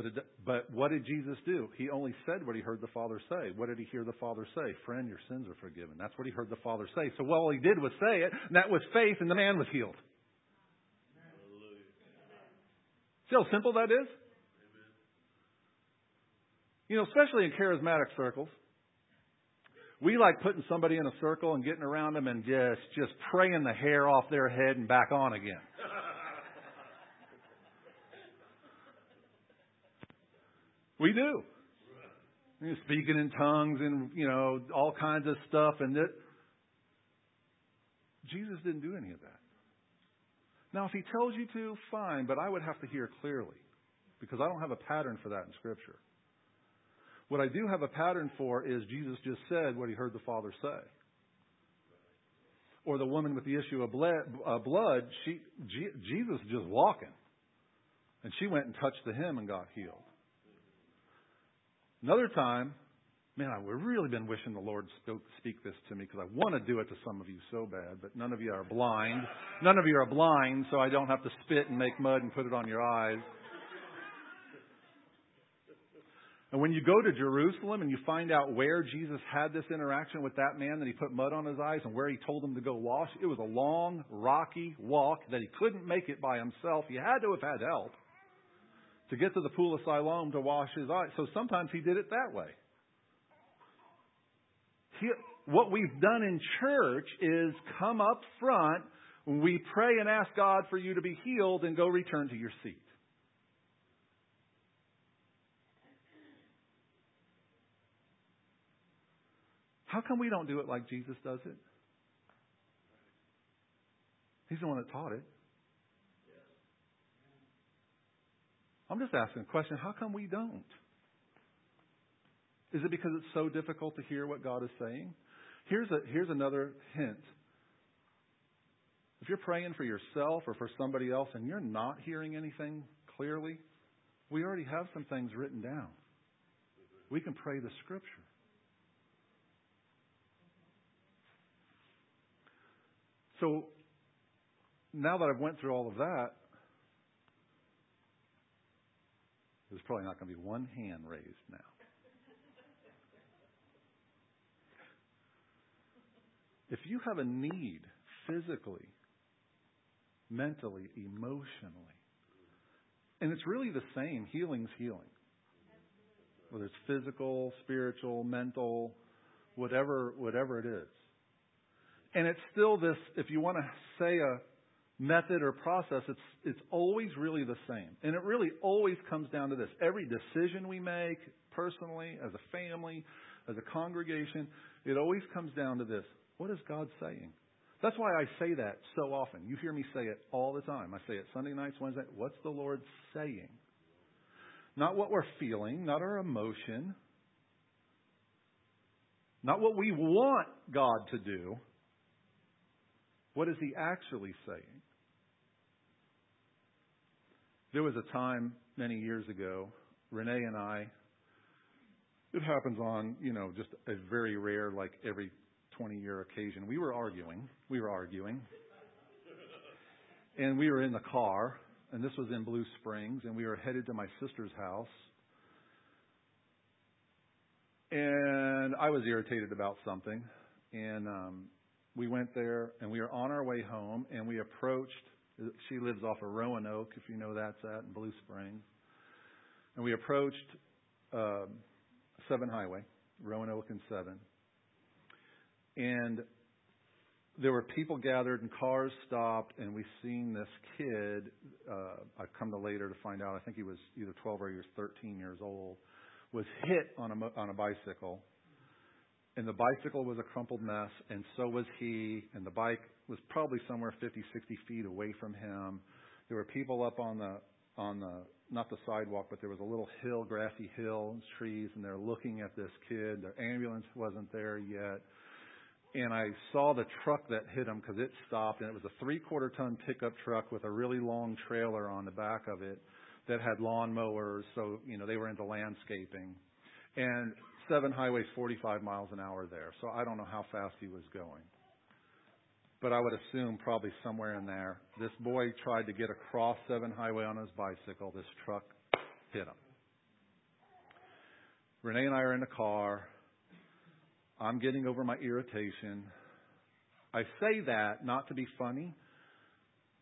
But, it, but what did Jesus do? He only said what he heard the Father say. What did he hear the Father say? Friend, your sins are forgiven. That's what he heard the Father say. So all he did was say it, and that was faith, and the man was healed. See how simple that is? You know, especially in charismatic circles, we like putting somebody in a circle and getting around them and just just praying the hair off their head and back on again. We do. You're speaking in tongues and, you know, all kinds of stuff. And that Jesus didn't do any of that. Now, if he tells you to, fine, but I would have to hear clearly because I don't have a pattern for that in Scripture. What I do have a pattern for is Jesus just said what he heard the Father say. Or the woman with the issue of uh, blood, she, Jesus just walking. And she went and touched the hem and got healed. Another time, man, I've really been wishing the Lord spoke, speak this to me because I want to do it to some of you so bad, but none of you are blind. None of you are blind, so I don't have to spit and make mud and put it on your eyes. And when you go to Jerusalem and you find out where Jesus had this interaction with that man that he put mud on his eyes and where he told him to go wash, it was a long, rocky walk that he couldn't make it by himself. He had to have had help to get to the pool of Siloam to wash his eyes. So sometimes he did it that way. He, what we've done in church is come up front, We pray and ask God for you to be healed and go return to your seat. How come we don't do it like Jesus does it? He's the one that taught it. I'm just asking a question. How come we don't? Is it because it's so difficult to hear what God is saying? Here's, a, here's another hint. If you're praying for yourself or for somebody else and you're not hearing anything clearly, we already have some things written down. We can pray the scripture. So now that I've went through all of that, there's probably not going to be one hand raised now. If you have a need physically, mentally, emotionally, and it's really the same, healing's healing. Whether it's physical, spiritual, mental, whatever whatever it is. And it's still this, if you want to say a method or process, it's, it's always really the same. And it really always comes down to this. Every decision we make, personally, as a family, as a congregation, it always comes down to this. What is God saying? That's why I say that so often. You hear me say it all the time. I say it Sunday nights, Wednesday. What's the Lord saying? Not what we're feeling, not our emotion, not what we want God to do, what is he actually saying? There was a time many years ago, Renee and I, it happens on, you know, just a very rare, like every 20 year occasion. We were arguing. We were arguing. And we were in the car, and this was in Blue Springs, and we were headed to my sister's house. And I was irritated about something. And um, we went there and we were on our way home and we approached she lives off of Roanoke, if you know that's at in Blue Springs. And we approached uh, Seven Highway, Roanoke and Seven. And there were people gathered and cars stopped, and we seen this kid. Uh, I've come to later to find out. I think he was either 12 or he was 13 years old. Was hit on a on a bicycle and the bicycle was a crumpled mess, and so was he, and the bike was probably somewhere 50, 60 feet away from him. There were people up on the on the not the sidewalk, but there was a little hill, grassy hill, and trees, and they're looking at this kid. The ambulance wasn't there yet, and I saw the truck that hit him because it stopped, and it was a three-quarter ton pickup truck with a really long trailer on the back of it that had lawn mowers, so you know they were into landscaping. And 7 highway's 45 miles an hour there, so I don't know how fast he was going. But I would assume probably somewhere in there. This boy tried to get across 7 highway on his bicycle. This truck hit him. Renee and I are in the car. I'm getting over my irritation. I say that not to be funny,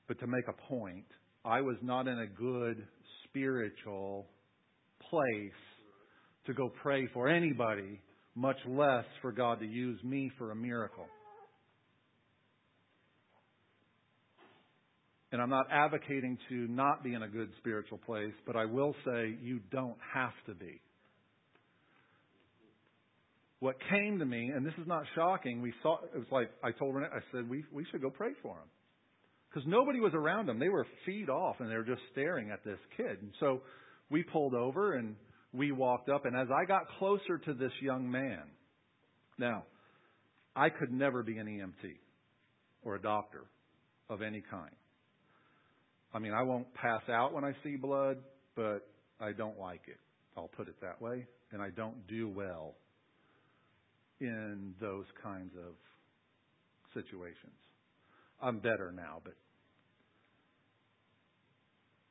but to make a point. I was not in a good spiritual place to go pray for anybody, much less for God to use me for a miracle. And I'm not advocating to not be in a good spiritual place, but I will say you don't have to be. What came to me, and this is not shocking, we saw it was like I told Renee, I said we we should go pray for him because nobody was around them. They were feet off, and they were just staring at this kid. And so we pulled over and we walked up, and as I got closer to this young man, now, I could never be an EMT or a doctor of any kind. I mean, I won't pass out when I see blood, but I don't like it. I'll put it that way. And I don't do well in those kinds of situations. I'm better now, but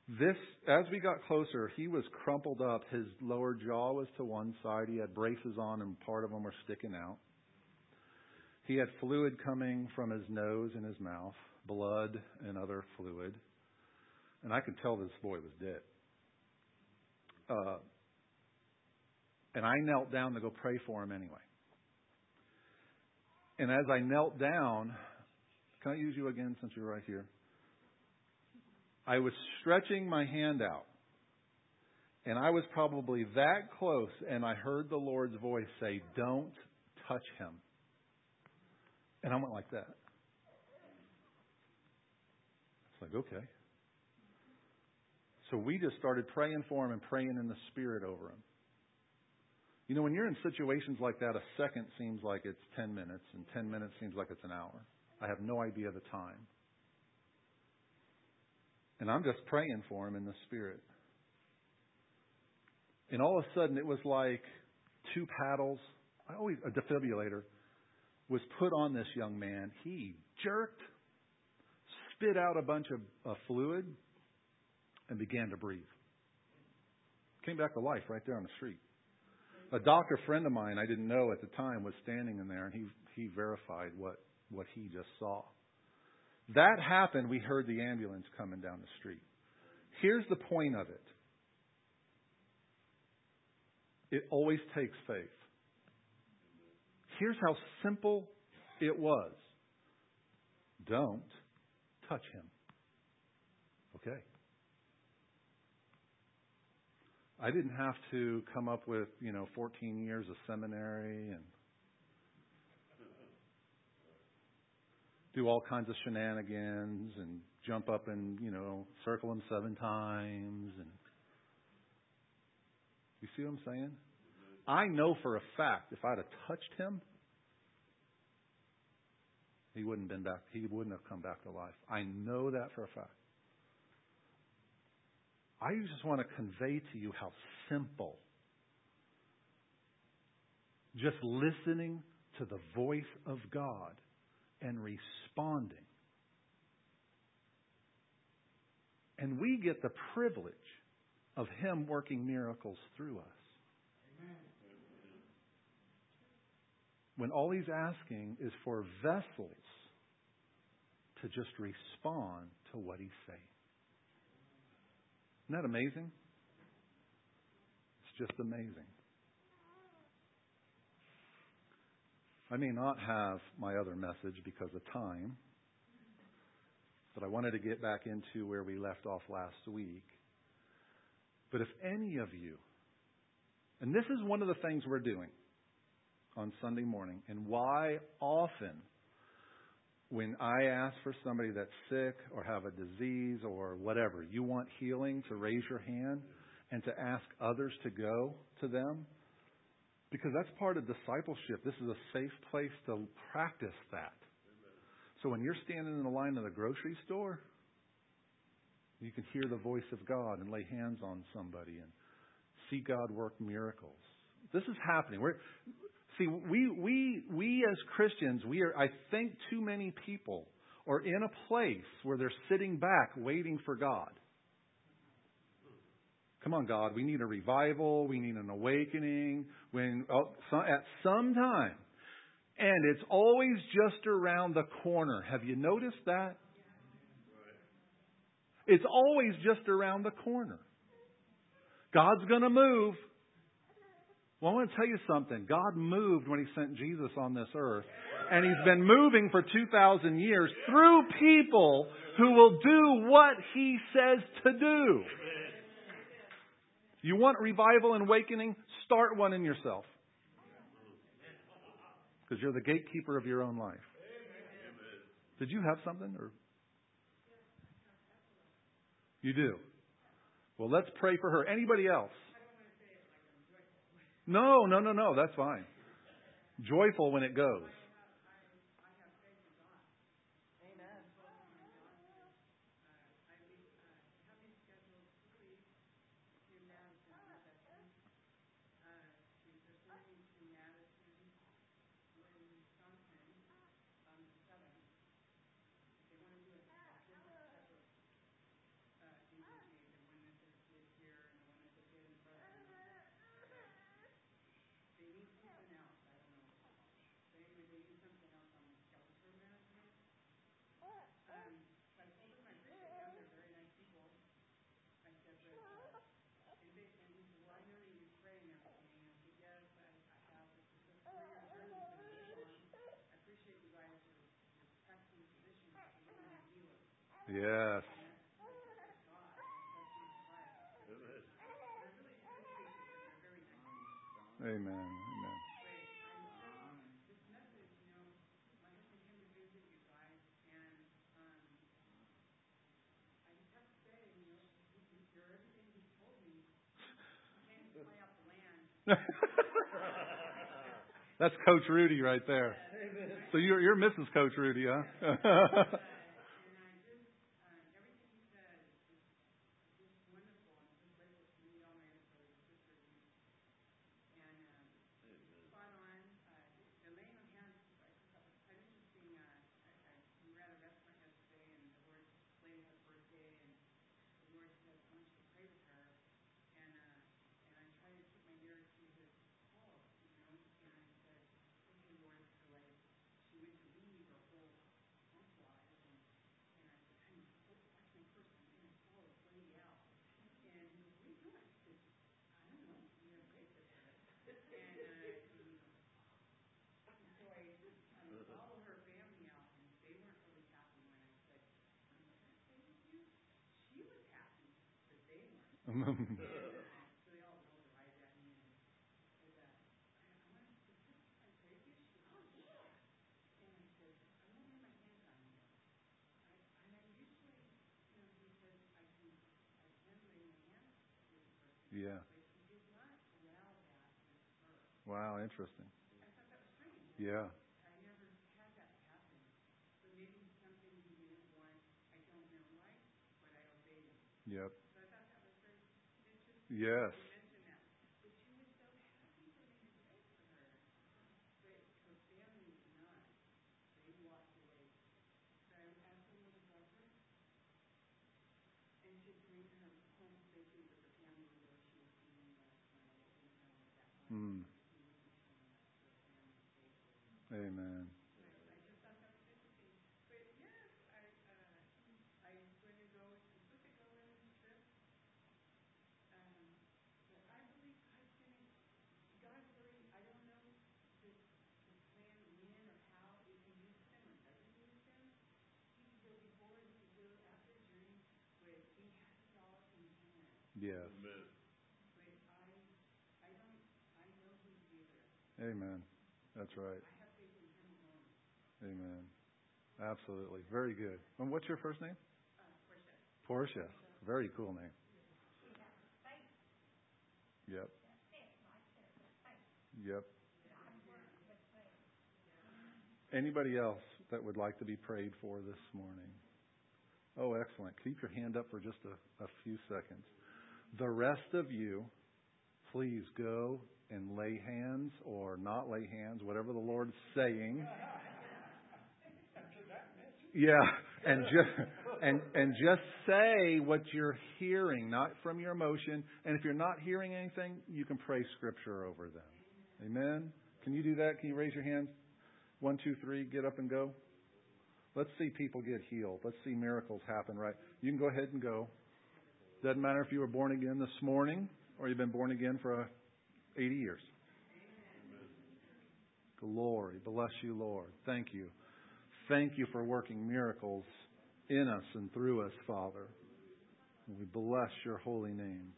this, as we got closer, he was crumpled up. His lower jaw was to one side. He had braces on, and part of them were sticking out. He had fluid coming from his nose and his mouth, blood and other fluid. And I could tell this boy was dead. Uh, and I knelt down to go pray for him anyway. And as I knelt down, Can I use you again since you're right here? I was stretching my hand out, and I was probably that close, and I heard the Lord's voice say, Don't touch him. And I went like that. It's like, okay. So we just started praying for him and praying in the Spirit over him. You know, when you're in situations like that, a second seems like it's 10 minutes, and 10 minutes seems like it's an hour. I have no idea the time. And I'm just praying for him in the Spirit. And all of a sudden, it was like two paddles. I always a defibrillator was put on this young man. He jerked, spit out a bunch of, of fluid, and began to breathe. Came back to life right there on the street a doctor friend of mine I didn't know at the time was standing in there, and he he verified what what he just saw. That happened. We heard the ambulance coming down the street. Here's the point of it. It always takes faith. Here's how simple it was. Don't touch him. Okay. I didn't have to come up with, you know, 14 years of seminary and do all kinds of shenanigans and jump up and, you know, circle him seven times and you see what I'm saying? I know for a fact if I'd have touched him, he wouldn't been back he wouldn't have come back to life. I know that for a fact. I just want to convey to you how simple just listening to the voice of God and responding. And we get the privilege of Him working miracles through us. Amen. When all He's asking is for vessels to just respond to what He's saying. Isn't that amazing? It's just amazing. I may not have my other message because of time, but I wanted to get back into where we left off last week. But if any of you, and this is one of the things we're doing on Sunday morning, and why often when I ask for somebody that's sick or have a disease or whatever, you want healing to raise your hand and to ask others to go to them? Because that's part of discipleship. This is a safe place to practice that. So when you're standing in the line of the grocery store, you can hear the voice of God and lay hands on somebody and see God work miracles. This is happening. We're, See, we, we, we as Christians, we are, I think too many people are in a place where they're sitting back waiting for God. Come on, God, we need a revival. We need an awakening. When oh, at some time, and it's always just around the corner. Have you noticed that? It's always just around the corner. God's going to move. Well, I want to tell you something. God moved when He sent Jesus on this earth. And He's been moving for 2,000 years through people who will do what He says to do. You want revival and awakening? Start one in yourself. Because you're the gatekeeper of your own life. Did you have something? Or You do. Well, let's pray for her. Anybody else? No, no, no, no. That's fine. Joyful when it goes. Yes. Amen. Amen. <laughs> That's Coach Rudy right there. So you're you're Mrs. Coach Rudy, huh? <laughs> <laughs> yeah. Wow, interesting. Yeah. Yep. Yes. Mm. Amen. Yes. Amen. That's right. Amen. Absolutely. Very good. And what's your first name? Portia. Portia. Very cool name. Yep. Yep. Anybody else that would like to be prayed for this morning? Oh, excellent. Keep your hand up for just a, a few seconds. The rest of you, please go and lay hands or not lay hands, whatever the Lord's saying. Yeah, and just and and just say what you're hearing, not from your emotion. And if you're not hearing anything, you can pray scripture over them. Amen. Can you do that? Can you raise your hands? One, two, three. Get up and go. Let's see people get healed. Let's see miracles happen. Right? You can go ahead and go. Doesn't matter if you were born again this morning or you've been born again for uh, 80 years. Glory. Bless you, Lord. Thank you. Thank you for working miracles in us and through us, Father. We bless your holy name.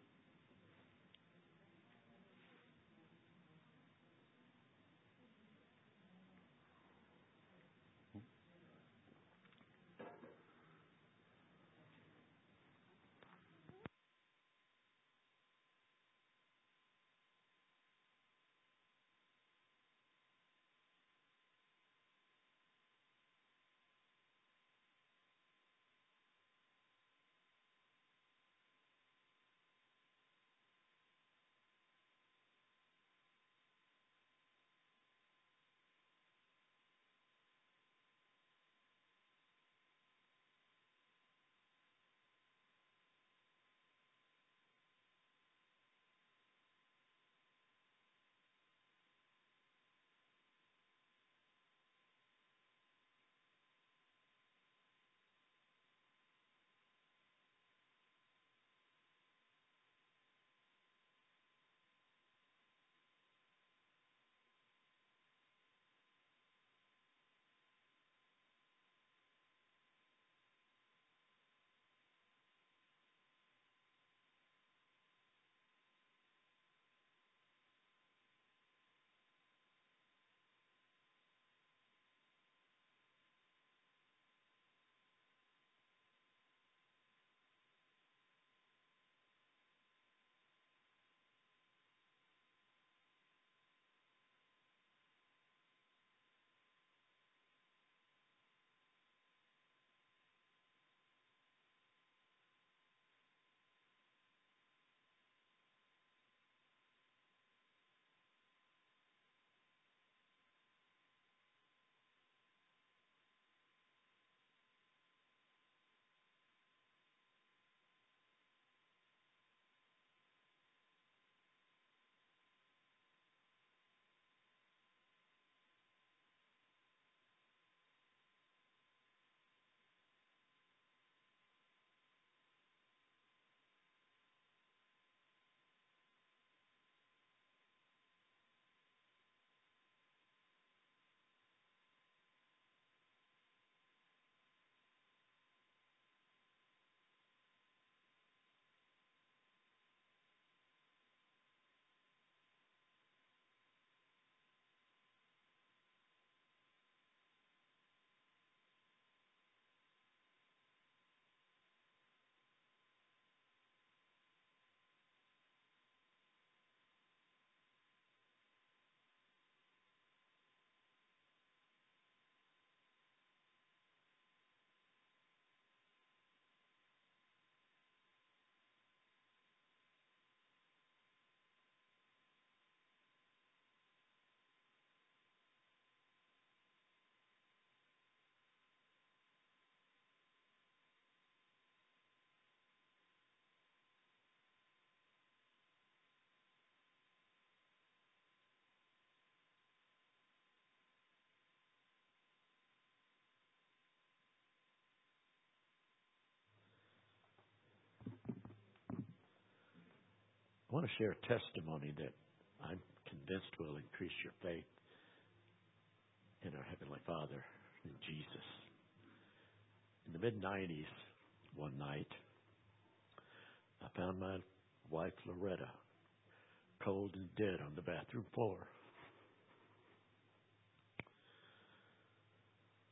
I want to share a testimony that I'm convinced will increase your faith in our Heavenly Father, in Jesus. In the mid 90s, one night, I found my wife Loretta cold and dead on the bathroom floor.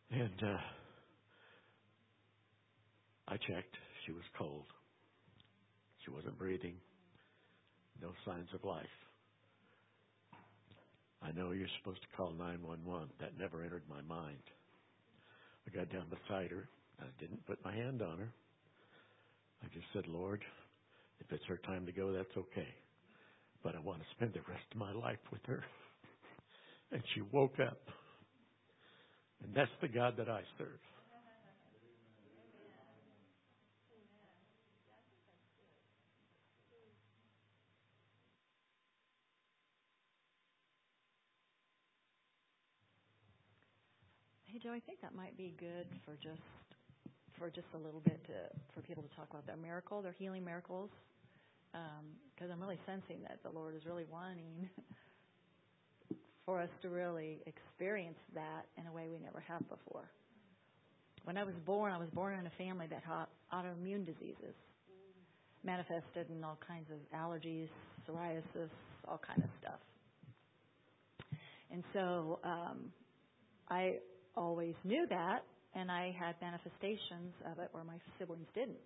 And uh, I checked. She was cold. She wasn't breathing. No signs of life. I know you're supposed to call 911. That never entered my mind. I got down beside her. I didn't put my hand on her. I just said, Lord, if it's her time to go, that's okay. But I want to spend the rest of my life with her. <laughs> And she woke up. And that's the God that I serve. Hey Joe, I think that might be good for just for just a little bit to, for people to talk about their miracle, their healing miracles, because um, I'm really sensing that the Lord is really wanting <laughs> for us to really experience that in a way we never have before. When I was born, I was born in a family that had autoimmune diseases, manifested in all kinds of allergies, psoriasis, all kind of stuff. And so um, I always knew that, and I had manifestations of it where my siblings didn't.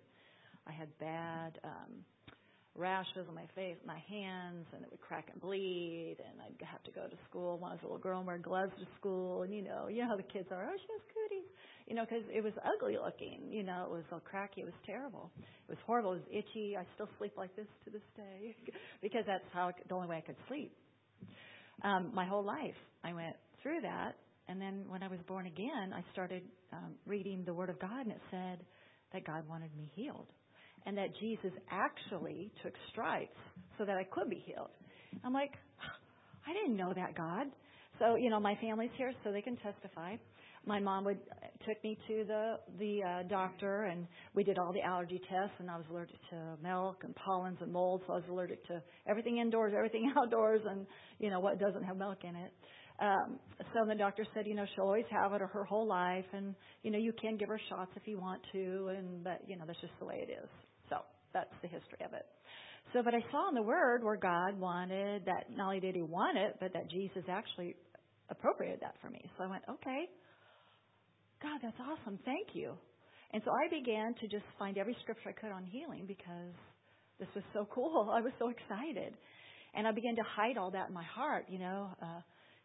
I had bad um, rashes on my face, my hands, and it would crack and bleed, and I'd have to go to school when I was a little girl wear gloves to school, and you know, you know how the kids are. Oh, she has cooties, you know, because it was ugly looking. You know, it was all cracky. It was terrible. It was horrible. It was itchy. I still sleep like this to this day <laughs> because that's how the only way I could sleep. Um, my whole life, I went through that, and then when I was born again, I started um, reading the Word of God, and it said that God wanted me healed, and that Jesus actually took stripes so that I could be healed. I'm like, I didn't know that God. So you know, my family's here, so they can testify. My mom would took me to the the uh, doctor, and we did all the allergy tests, and I was allergic to milk and pollens and mold, so I was allergic to everything indoors, everything <laughs> outdoors, and you know what doesn't have milk in it. Um, so the doctor said, you know, she'll always have it her whole life, and you know, you can give her shots if you want to, and but you know, that's just the way it is. So that's the history of it. So, but I saw in the Word where God wanted that not only did He want it, but that Jesus actually appropriated that for me. So I went, okay, God, that's awesome. Thank you. And so I began to just find every scripture I could on healing because this was so cool. <laughs> I was so excited. And I began to hide all that in my heart, you know. Uh,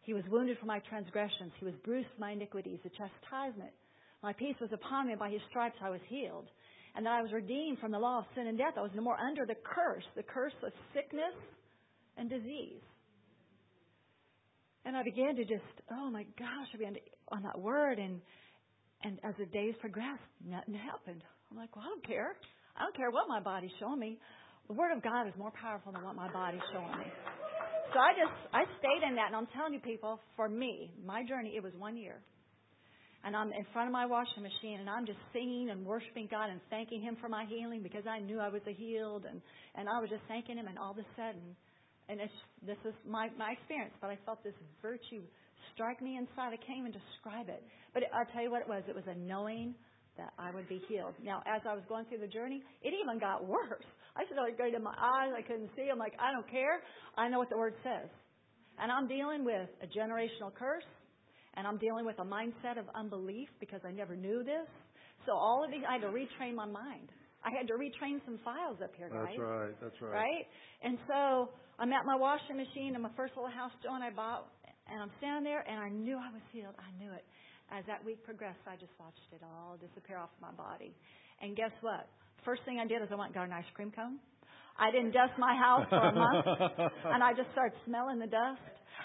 he was wounded for my transgressions. He was bruised for my iniquities. The chastisement. My peace was upon me. By his stripes I was healed. And that I was redeemed from the law of sin and death. I was no more under the curse, the curse of sickness and disease. And I began to just, oh my gosh, I began to, on that word. And, and as the days progressed, nothing happened. I'm like, well, I don't care. I don't care what my body's showing me. The Word of God is more powerful than what my body's showing me. So I just I stayed in that, and I'm telling you, people, for me, my journey, it was one year. And I'm in front of my washing machine, and I'm just singing and worshiping God and thanking Him for my healing because I knew I was healed, and and I was just thanking Him. And all of a sudden, and it's, this is my my experience, but I felt this virtue strike me inside. I can't even describe it. But I'll tell you what it was. It was a knowing that I would be healed. Now, as I was going through the journey, it even got worse. I started going to my eyes. I couldn't see. I'm like, I don't care. I know what the word says. And I'm dealing with a generational curse, and I'm dealing with a mindset of unbelief because I never knew this. So all of these, I had to retrain my mind. I had to retrain some files up here, guys. That's right. That's right. Right? And so I'm at my washing machine in my first little house joint I bought, and I'm standing there, and I knew I was healed. I knew it. As that week progressed, I just watched it all disappear off my body. And guess what? First thing I did is I went and got an ice cream cone. I didn't dust my house for a month, <laughs> and I just started smelling the dust.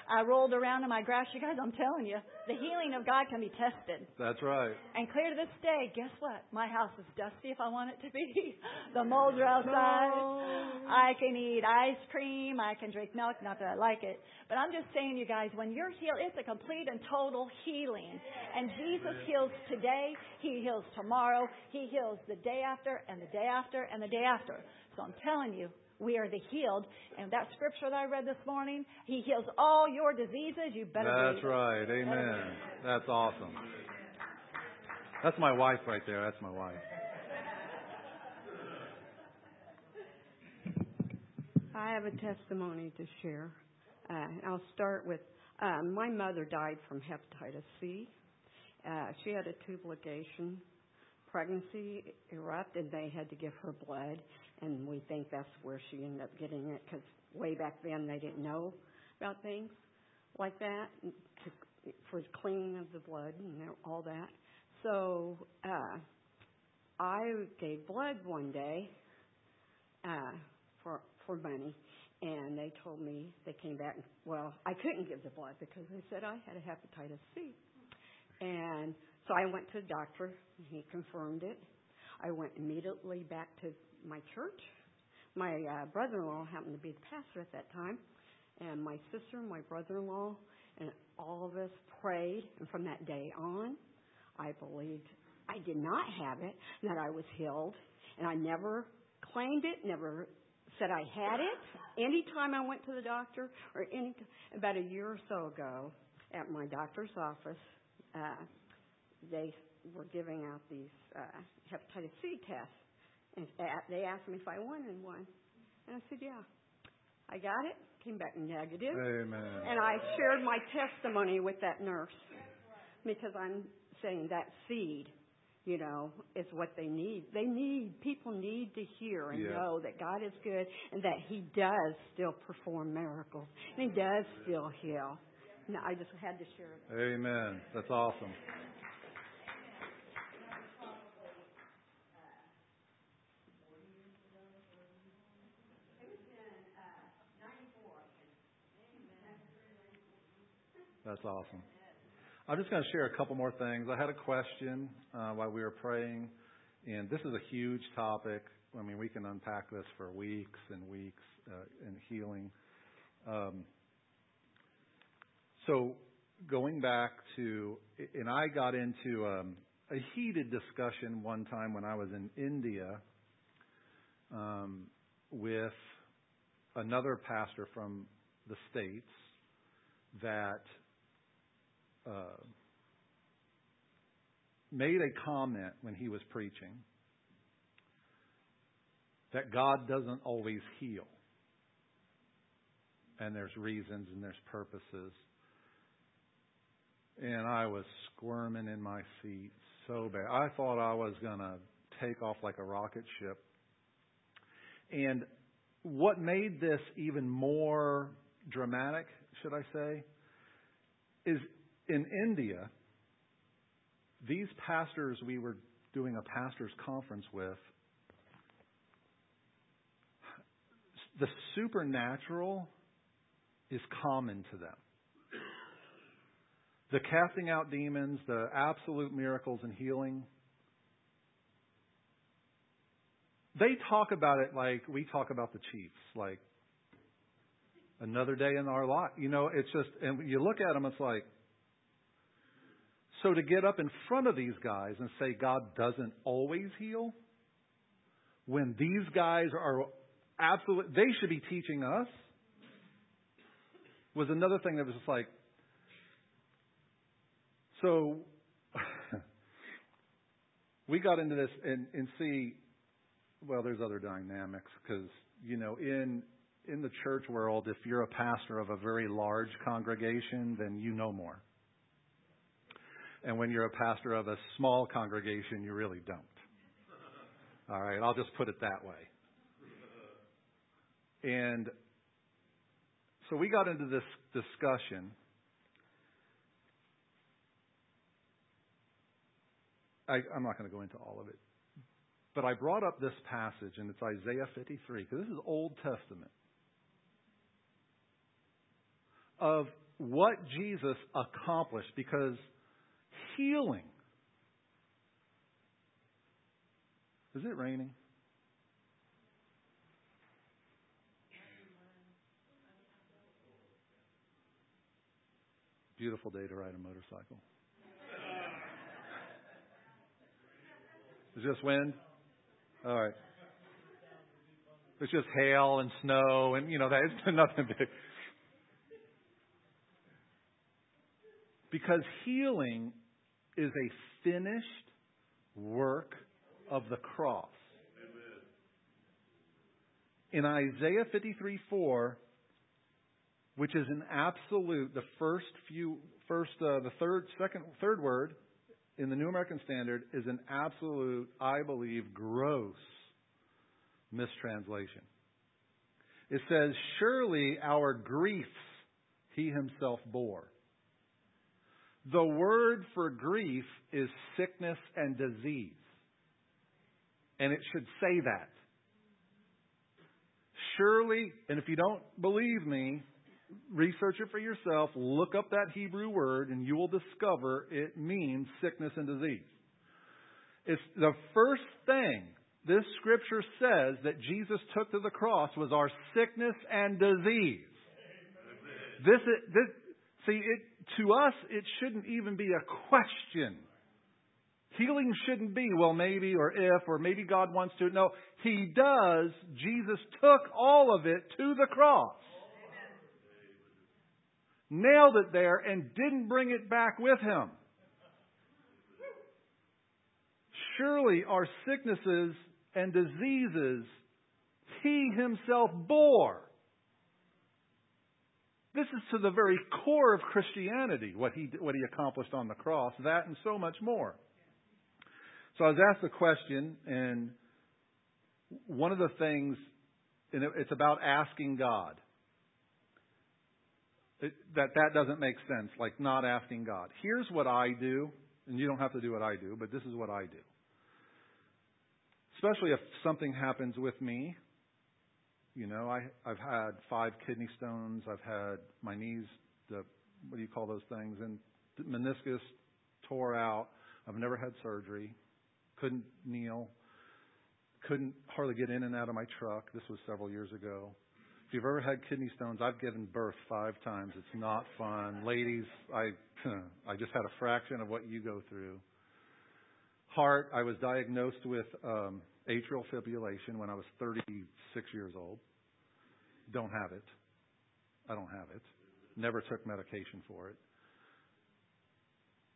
I rolled around in my grass. You guys, I'm telling you, the healing of God can be tested. That's right. And clear to this day, guess what? My house is dusty if I want it to be. <laughs> the molds are outside. No. I can eat ice cream. I can drink milk. Not that I like it. But I'm just saying, you guys, when you're healed, it's a complete and total healing. And Jesus heals today. He heals tomorrow. He heals the day after and the day after and the day after. So I'm telling you, we are the healed. And that scripture that I read this morning, He heals all your diseases. You better That's right. Amen. That's awesome. That's my wife right there. That's my wife. I have a testimony to share. Uh, I'll start with um, my mother died from hepatitis C. Uh, she had a tube ligation. Pregnancy erupted. And they had to give her blood, and we think that's where she ended up getting it because way back then they didn't know about things like that to, for the cleaning of the blood and all that. So uh, I gave blood one day uh, for for money, and they told me they came back. And, well, I couldn't give the blood because they said I had a hepatitis C, and so I went to the doctor. And he confirmed it. I went immediately back to my church. My uh, brother-in-law happened to be the pastor at that time, and my sister, my brother-in-law, and all of us prayed. And from that day on, I believed I did not have it, that I was healed, and I never claimed it, never said I had it. Anytime I went to the doctor, or any about a year or so ago, at my doctor's office, uh, they were giving out these uh, hepatitis C tests, and they asked me if I wanted one, and I said, "Yeah." I got it. Came back negative. Amen. And I shared my testimony with that nurse because I'm saying that seed you know, is what they need. They need, people need to hear and Yeah. know that God is good and that He does still perform miracles and He does still heal. No, I just had to share it. Amen. That's awesome. That's awesome. I'm just going to share a couple more things. I had a question uh, while we were praying, and this is a huge topic. I mean, we can unpack this for weeks and weeks uh, in healing. Um, so, going back to, and I got into um, a heated discussion one time when I was in India um, with another pastor from the States that uh, made a comment when he was preaching that God doesn't always heal. And there's reasons and there's purposes. And I was squirming in my seat so bad. I thought I was going to take off like a rocket ship. And what made this even more dramatic, should I say, is in India, these pastors we were doing a pastors conference with, the supernatural is common to them. The casting out demons, the absolute miracles and healing, they talk about it like we talk about the Chiefs, like another day in our life. You know, it's just, and you look at them, it's like, so to get up in front of these guys and say God doesn't always heal, when these guys are absolutely, they should be teaching us, was another thing that was just like, so <laughs> we got into this and, and see, well, there's other dynamics because, you know, in, in the church world, if you're a pastor of a very large congregation, then you know more. And when you're a pastor of a small congregation, you really don't. All right, I'll just put it that way. And so we got into this discussion. I, I'm not going to go into all of it. But I brought up this passage, and it's Isaiah 53, because this is Old Testament, of what Jesus accomplished, because healing. Is it raining? Beautiful day to ride a motorcycle. Is this wind? All right. It's just hail and snow and, you know, that's <laughs> nothing big. Because healing is a finished work of the cross. In Isaiah 53 4, which is an absolute, the first few, first, uh, the third, second, third word in the New American Standard is an absolute, I believe, gross mistranslation. It says, Surely our griefs he himself bore. The word for grief is sickness and disease. And it should say that. Surely, and if you don't believe me, research it for yourself, look up that Hebrew word, and you will discover it means sickness and disease. It's the first thing this scripture says that Jesus took to the cross was our sickness and disease. This, this, see, it, to us, it shouldn't even be a question. Healing shouldn't be, well, maybe or if, or maybe God wants to. No, He does. Jesus took all of it to the cross. Nailed it there and didn't bring it back with Him. Surely our sicknesses and diseases He Himself bore. This is to the very core of Christianity, what he, what he accomplished on the cross, that and so much more. So I was asked a question, and one of the things, and it's about asking God. It, that that doesn't make sense, like not asking God. Here's what I do, and you don't have to do what I do, but this is what I do. Especially if something happens with me, you know, I, I've had five kidney stones. I've had my knees, the what do you call those things, and meniscus tore out. I've never had surgery. Couldn't kneel. Couldn't hardly get in and out of my truck. This was several years ago. If you've ever had kidney stones, I've given birth five times. It's not fun. Ladies, I <laughs> I just had a fraction of what you go through. Heart, I was diagnosed with um, atrial fibrillation when I was 36 years old. Don't have it. I don't have it. Never took medication for it.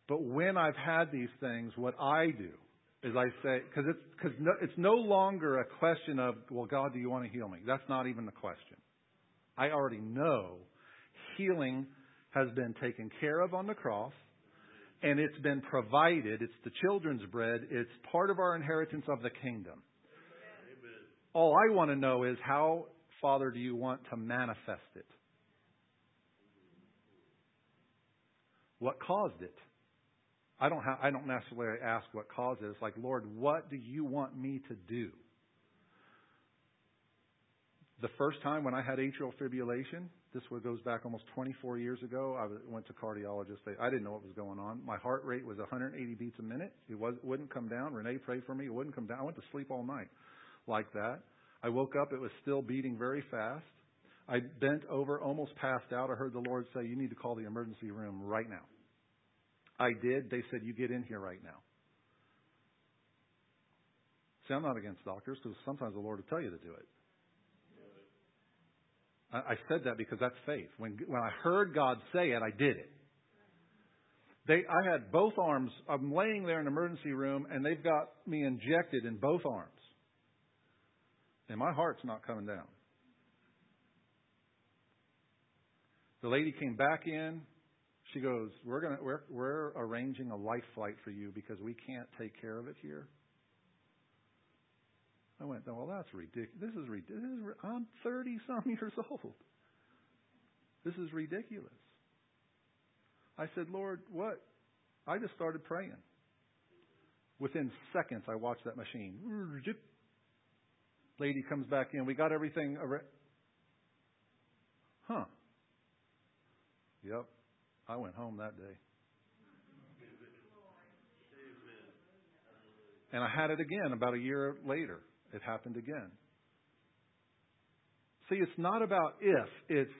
But when I've had these things, what I do is I say, because it's, cause no, it's no longer a question of, well, God, do you want to heal me? That's not even the question. I already know healing has been taken care of on the cross and it's been provided. It's the children's bread. It's part of our inheritance of the kingdom. All I want to know is how, Father, do you want to manifest it? What caused it? I don't, have, I don't necessarily ask what caused it. It's like, Lord, what do you want me to do? The first time when I had atrial fibrillation, this goes back almost 24 years ago. I went to cardiologist. I didn't know what was going on. My heart rate was 180 beats a minute. It was, wouldn't come down. Renee prayed for me. It wouldn't come down. I went to sleep all night like that. I woke up. It was still beating very fast. I bent over, almost passed out. I heard the Lord say, You need to call the emergency room right now. I did. They said, You get in here right now. See, I'm not against doctors because sometimes the Lord will tell you to do it. I said that because that's faith. When when I heard God say it, I did it. They, I had both arms. I'm laying there in the emergency room, and they've got me injected in both arms, and my heart's not coming down. The lady came back in. She goes, "We're gonna we're we're arranging a life flight for you because we can't take care of it here." I went, well, that's ridiculous. This is ridiculous. I'm 30 some <laughs> years old. This is ridiculous. I said, Lord, what? I just started praying. Within seconds, I watched that machine. Lady comes back in. We got everything. Huh. Yep. I went home that day. And I had it again about a year later. It happened again. See, it's not about if, it's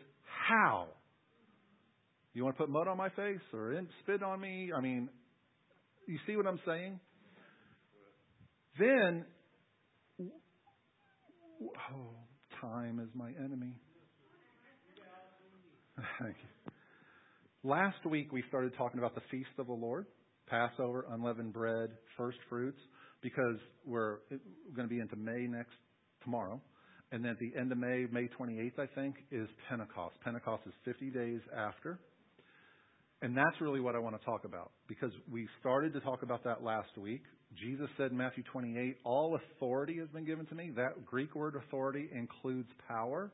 how. You want to put mud on my face or spit on me? I mean, you see what I'm saying? Then, oh, time is my enemy. Thank <laughs> you. Last week we started talking about the feast of the Lord, Passover, unleavened bread, first fruits, because we're going to be into May next tomorrow. And then at the end of May, May 28th, I think, is Pentecost. Pentecost is 50 days after. And that's really what I want to talk about because we started to talk about that last week. Jesus said in Matthew 28, All authority has been given to me. That Greek word authority includes power.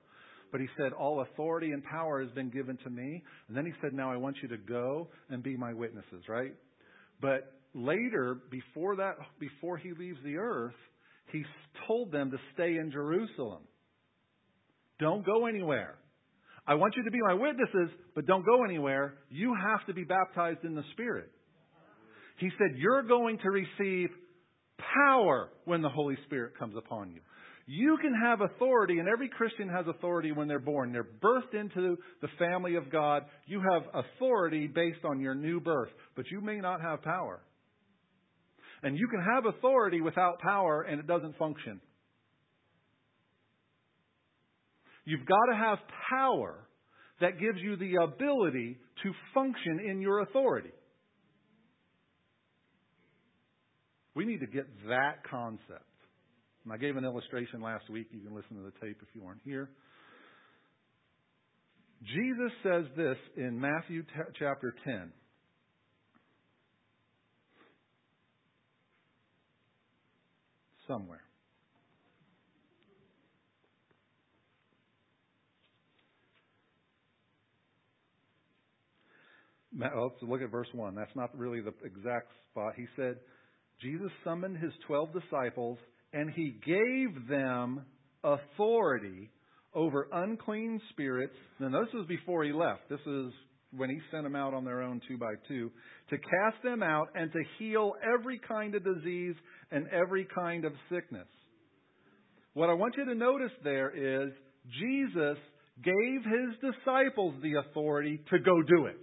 But he said, All authority and power has been given to me. And then he said, Now I want you to go and be my witnesses, right? But later, before that, before he leaves the earth, he told them to stay in Jerusalem. Don't go anywhere. I want you to be my witnesses, but don't go anywhere. You have to be baptized in the Spirit. He said, You're going to receive power when the Holy Spirit comes upon you. You can have authority, and every Christian has authority when they're born. They're birthed into the family of God. You have authority based on your new birth, but you may not have power. And you can have authority without power, and it doesn't function. You've got to have power that gives you the ability to function in your authority. We need to get that concept. And I gave an illustration last week. You can listen to the tape if you weren't here. Jesus says this in Matthew t- chapter 10. Somewhere. Let's look at verse 1. That's not really the exact spot. He said, Jesus summoned his 12 disciples and he gave them authority over unclean spirits. Now, this was before he left. This is when he sent them out on their own two by two to cast them out and to heal every kind of disease and every kind of sickness. What I want you to notice there is Jesus gave his disciples the authority to go do it.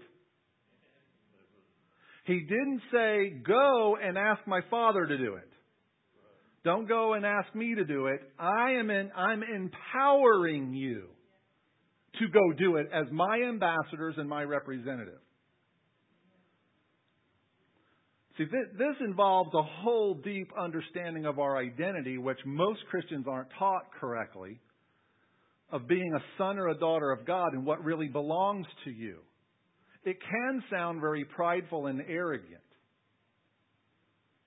He didn't say, go and ask my father to do it. Don't go and ask me to do it. I am in, I'm empowering you to go do it as my ambassadors and my representative. See, this involves a whole deep understanding of our identity, which most Christians aren't taught correctly, of being a son or a daughter of God and what really belongs to you. It can sound very prideful and arrogant.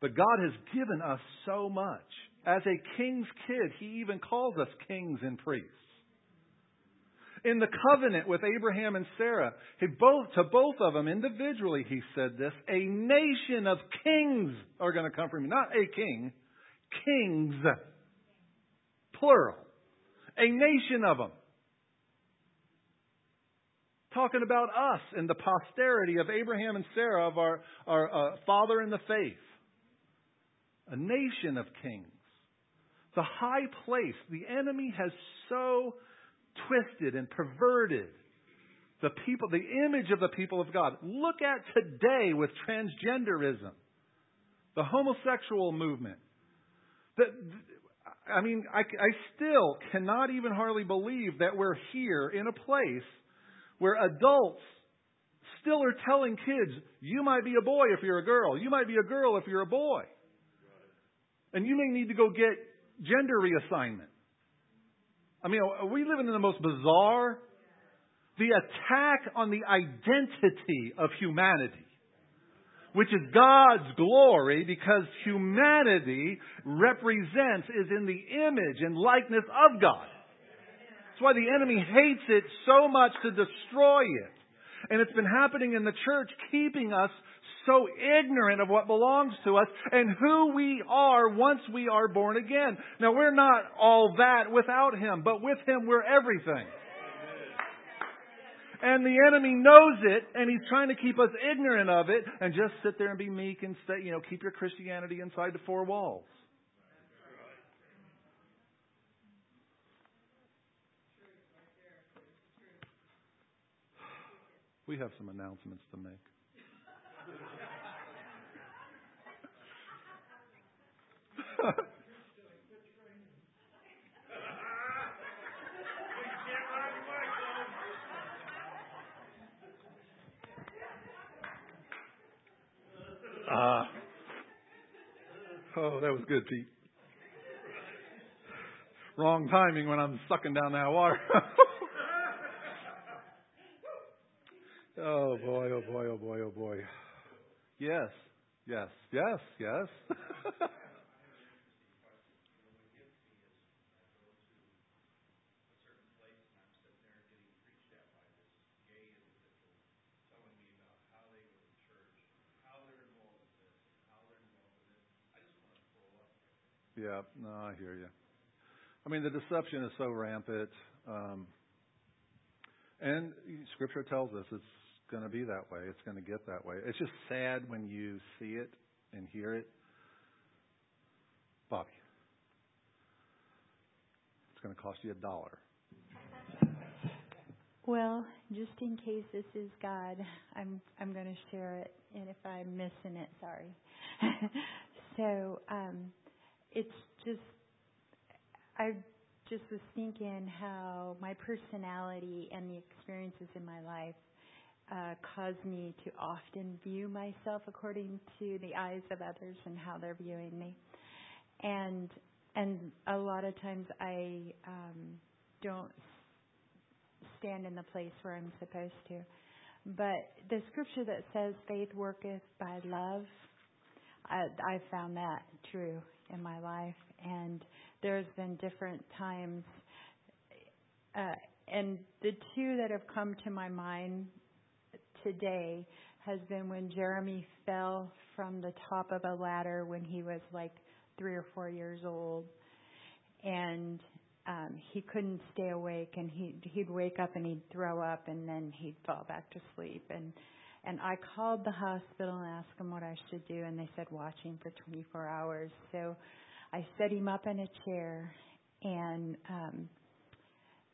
But God has given us so much. As a king's kid, he even calls us kings and priests. In the covenant with Abraham and Sarah, he both, to both of them individually, he said this a nation of kings are going to come from you. Not a king, kings. Plural. A nation of them talking about us and the posterity of Abraham and Sarah, of our, our uh, father in the faith. A nation of kings. The high place. The enemy has so twisted and perverted the people, the image of the people of God. Look at today with transgenderism, the homosexual movement. The, I mean, I, I still cannot even hardly believe that we're here in a place where adults still are telling kids, you might be a boy if you're a girl. You might be a girl if you're a boy. And you may need to go get gender reassignment. I mean, are we living in the most bizarre? The attack on the identity of humanity, which is God's glory because humanity represents, is in the image and likeness of God. That's why the enemy hates it so much to destroy it. And it's been happening in the church, keeping us so ignorant of what belongs to us and who we are once we are born again. Now, we're not all that without Him, but with Him, we're everything. And the enemy knows it, and he's trying to keep us ignorant of it, and just sit there and be meek and stay, you know, keep your Christianity inside the four walls. We have some announcements to make. Uh, oh, that was good, Pete. Wrong timing when I'm sucking down that water. <laughs> oh boy, oh boy, oh boy, oh boy. Yes, yes, yes, yes. <laughs> no, I hear you. I mean, the deception is so rampant. Um, and Scripture tells us it's going to be that way. It's going to get that way. It's just sad when you see it and hear it. Bobby, it's going to cost you a dollar. Well, just in case this is God, I'm I'm going to share it, and if I'm missing it, sorry. <laughs> so um, it's just I just was thinking how my personality and the experiences in my life uh, cause me to often view myself according to the eyes of others and how they're viewing me, and and a lot of times I um, don't stand in the place where I'm supposed to. But the scripture that says faith worketh by love, I, I found that true in my life, and there's been different times. Uh, and the two that have come to my mind today has been when Jeremy fell from the top of a ladder when he was like three or four years old, and um, he couldn't stay awake, and he he'd wake up and he'd throw up, and then he'd fall back to sleep, and and I called the hospital and asked them what I should do, and they said watch him for 24 hours. So I set him up in a chair, and um,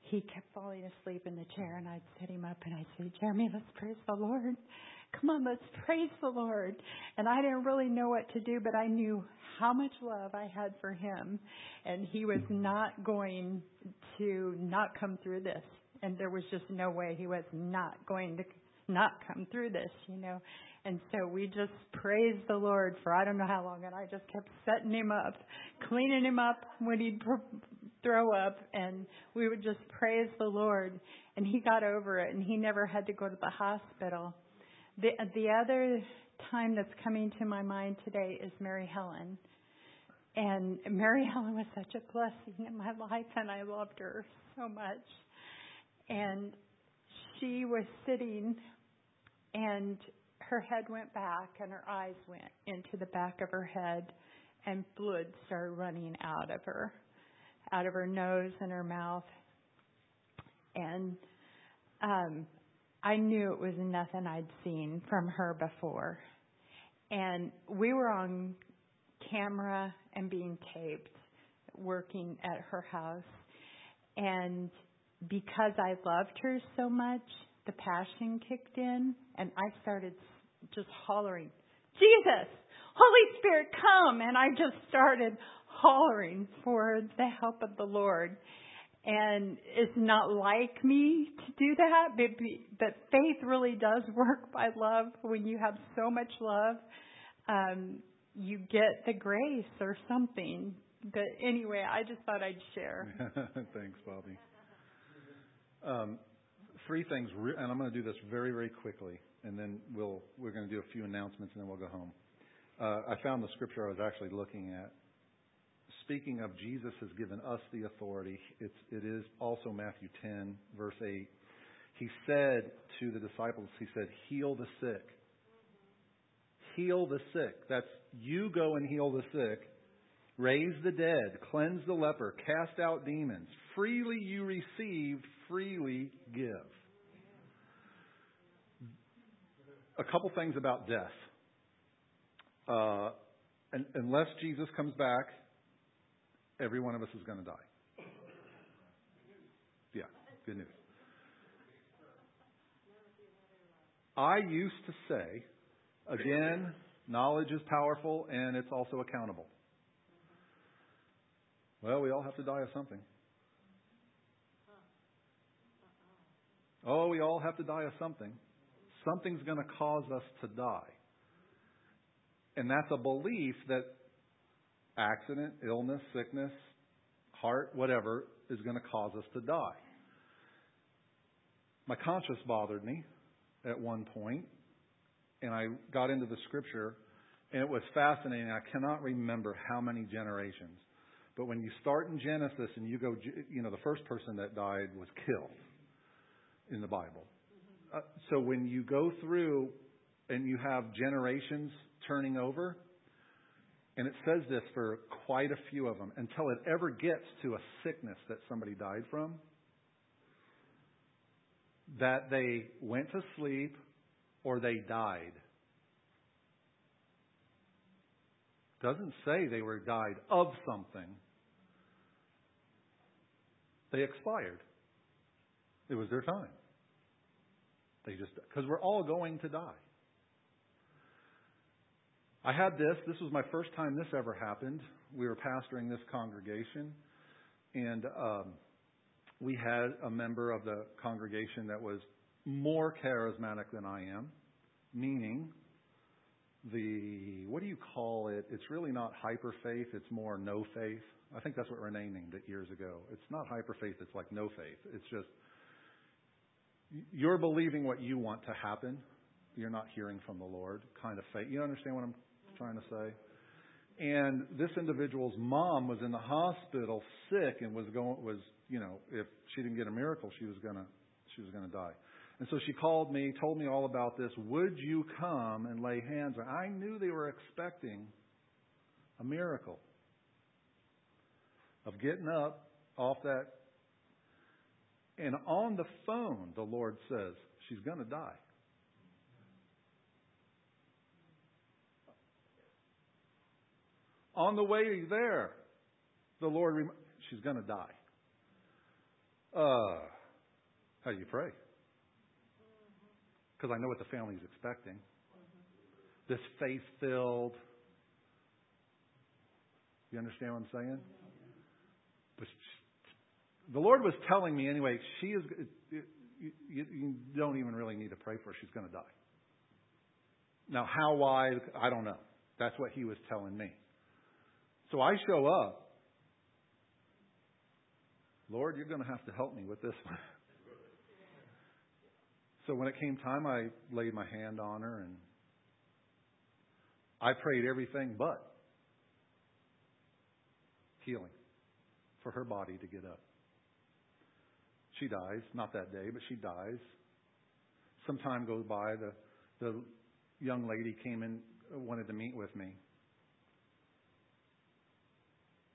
he kept falling asleep in the chair, and I'd set him up, and I'd say, Jeremy, let's praise the Lord. Come on, let's praise the Lord. And I didn't really know what to do, but I knew how much love I had for him, and he was not going to not come through this. And there was just no way he was not going to not come through this, you know. And so we just praised the Lord for I don't know how long, and I just kept setting him up, cleaning him up when he'd throw up, and we would just praise the Lord. And he got over it, and he never had to go to the hospital. The the other time that's coming to my mind today is Mary Helen. And Mary Helen was such a blessing in my life, and I loved her so much. And she was sitting and her head went back and her eyes went into the back of her head and blood started running out of her out of her nose and her mouth. And um I knew it was nothing I'd seen from her before. And we were on camera and being taped working at her house. And because I loved her so much the passion kicked in and I started just hollering, Jesus, Holy Spirit, come. And I just started hollering for the help of the Lord. And it's not like me to do that, but faith really does <laughs> work by love. When you have so much love, um, you get the grace or something. But anyway, I just thought I'd share. <laughs> Thanks, Bobby. Um, three things, and I'm going to do this very, very quickly, and then we'll we're going to do a few announcements, and then we'll go home. Uh, I found the scripture I was actually looking at. Speaking of Jesus has given us the authority. It's it is also Matthew 10 verse 8. He said to the disciples, he said, "Heal the sick." Heal the sick. That's you go and heal the sick. Raise the dead, cleanse the leper, cast out demons. Freely you received, freely give. A couple things about death. Uh, and, unless Jesus comes back, every one of us is going to die. Yeah, good news. I used to say, again, knowledge is powerful and it's also accountable. Well, we all have to die of something. Oh, we all have to die of something. Something's going to cause us to die. And that's a belief that accident, illness, sickness, heart, whatever, is going to cause us to die. My conscience bothered me at one point, and I got into the scripture, and it was fascinating. I cannot remember how many generations. But when you start in Genesis and you go, you know, the first person that died was killed in the Bible. Uh, so when you go through and you have generations turning over, and it says this for quite a few of them, until it ever gets to a sickness that somebody died from, that they went to sleep or they died. Doesn't say they were died of something. They expired. It was their time. They just because we're all going to die. I had this. This was my first time this ever happened. We were pastoring this congregation, and um, we had a member of the congregation that was more charismatic than I am, meaning the what do you call it? It's really not hyper faith, it's more no faith. I think that's what Renee named it years ago. It's not hyper faith, it's like no faith. It's just you're believing what you want to happen. You're not hearing from the Lord kind of faith. You understand what I'm trying to say? And this individual's mom was in the hospital sick and was going was, you know, if she didn't get a miracle, she was going to she was going to die. And so she called me, told me all about this. Would you come and lay hands on? I knew they were expecting a miracle of getting up off that. And on the phone, the Lord says, she's going to die. On the way there, the Lord, rem- she's going to die. Uh, how do you pray? because I know what the family's expecting. This faith filled. You understand what I'm saying? But the Lord was telling me anyway, she is, you, you don't even really need to pray for her. She's going to die. Now, how, why, I don't know. That's what he was telling me. So I show up. Lord, you're going to have to help me with this one. <laughs> So when it came time, I laid my hand on her and I prayed everything but healing for her body to get up. She dies, not that day, but she dies. Some time goes by. The the young lady came in, uh, wanted to meet with me,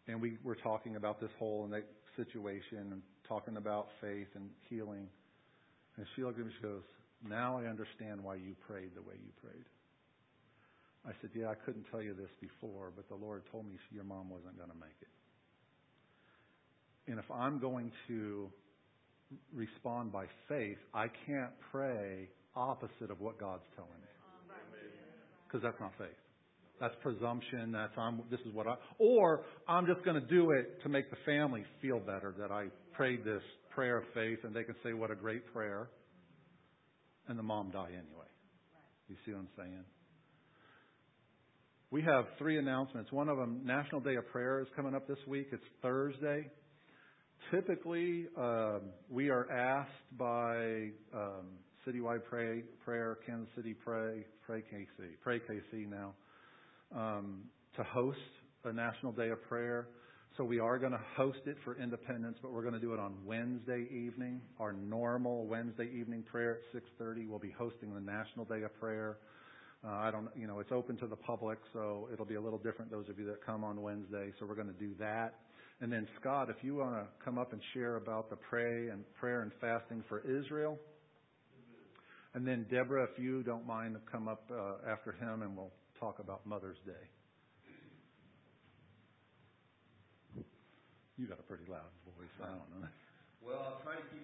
and we were talking about this whole situation and talking about faith and healing. And she looked at me and she goes, Now I understand why you prayed the way you prayed. I said, Yeah, I couldn't tell you this before, but the Lord told me your mom wasn't going to make it. And if I'm going to respond by faith, I can't pray opposite of what God's telling me. Because that's not faith. That's presumption. That's I'm. This is what I. Or I'm just going to do it to make the family feel better that I prayed this prayer of faith, and they can say, What a great prayer. And the mom die anyway. You see what I'm saying? We have three announcements. One of them, National Day of Prayer, is coming up this week. It's Thursday. Typically, um, we are asked by um, Citywide Pray, Prayer, Kansas City Pray, Pray KC, Pray KC now, um, to host a National Day of Prayer. So we are going to host it for Independence, but we're going to do it on Wednesday evening. Our normal Wednesday evening prayer at 6:30. We'll be hosting the National Day of Prayer. Uh, I don't, you know, it's open to the public, so it'll be a little different. Those of you that come on Wednesday, so we're going to do that. And then Scott, if you want to come up and share about the pray and prayer and fasting for Israel. And then Deborah, if you don't mind, come up uh, after him, and we'll talk about Mother's Day. You got a pretty loud voice. I don't know. Well, I'll try to keep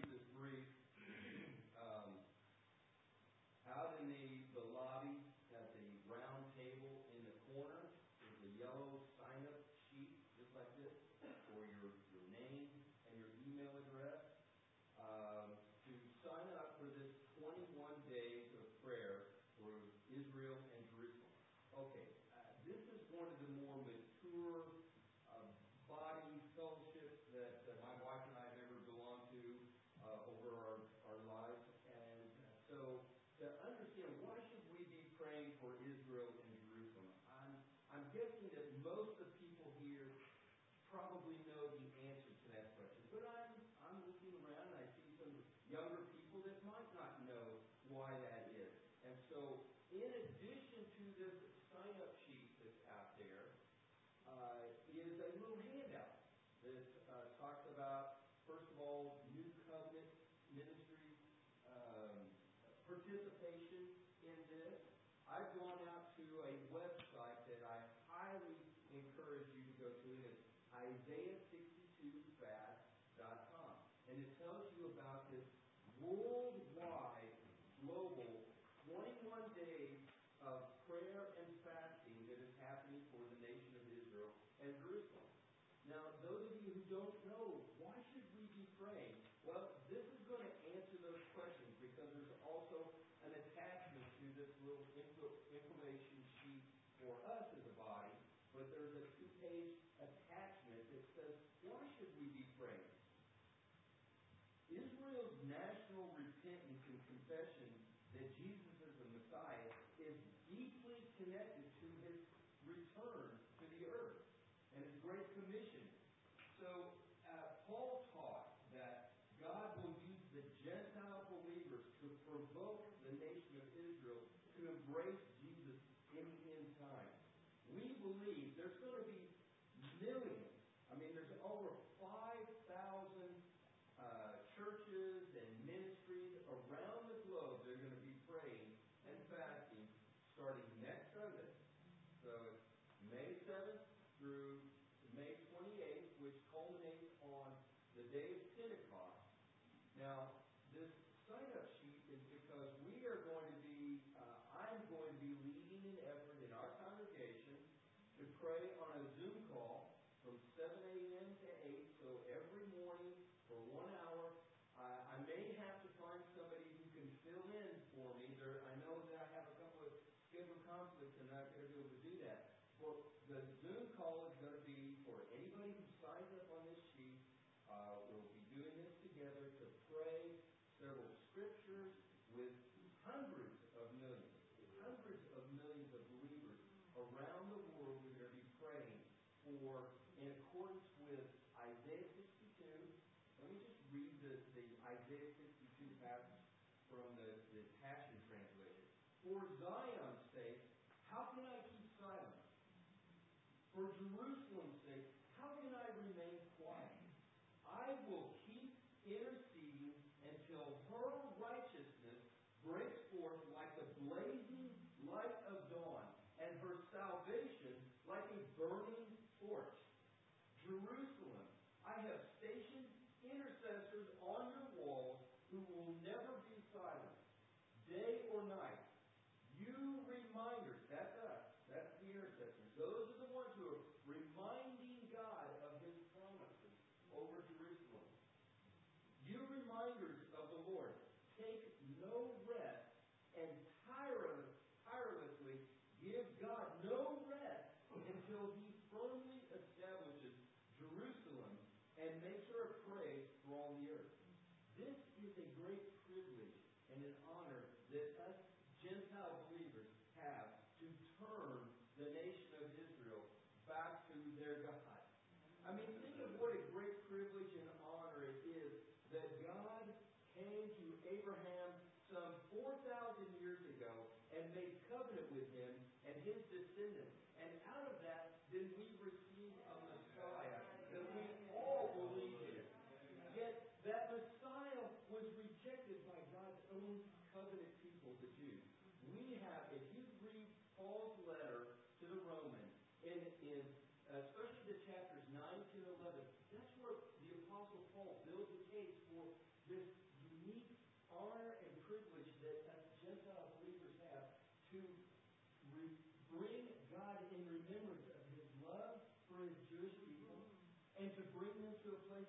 Why should we be praised? Israel's national repentance and confession that Jesus is the Messiah is deeply connected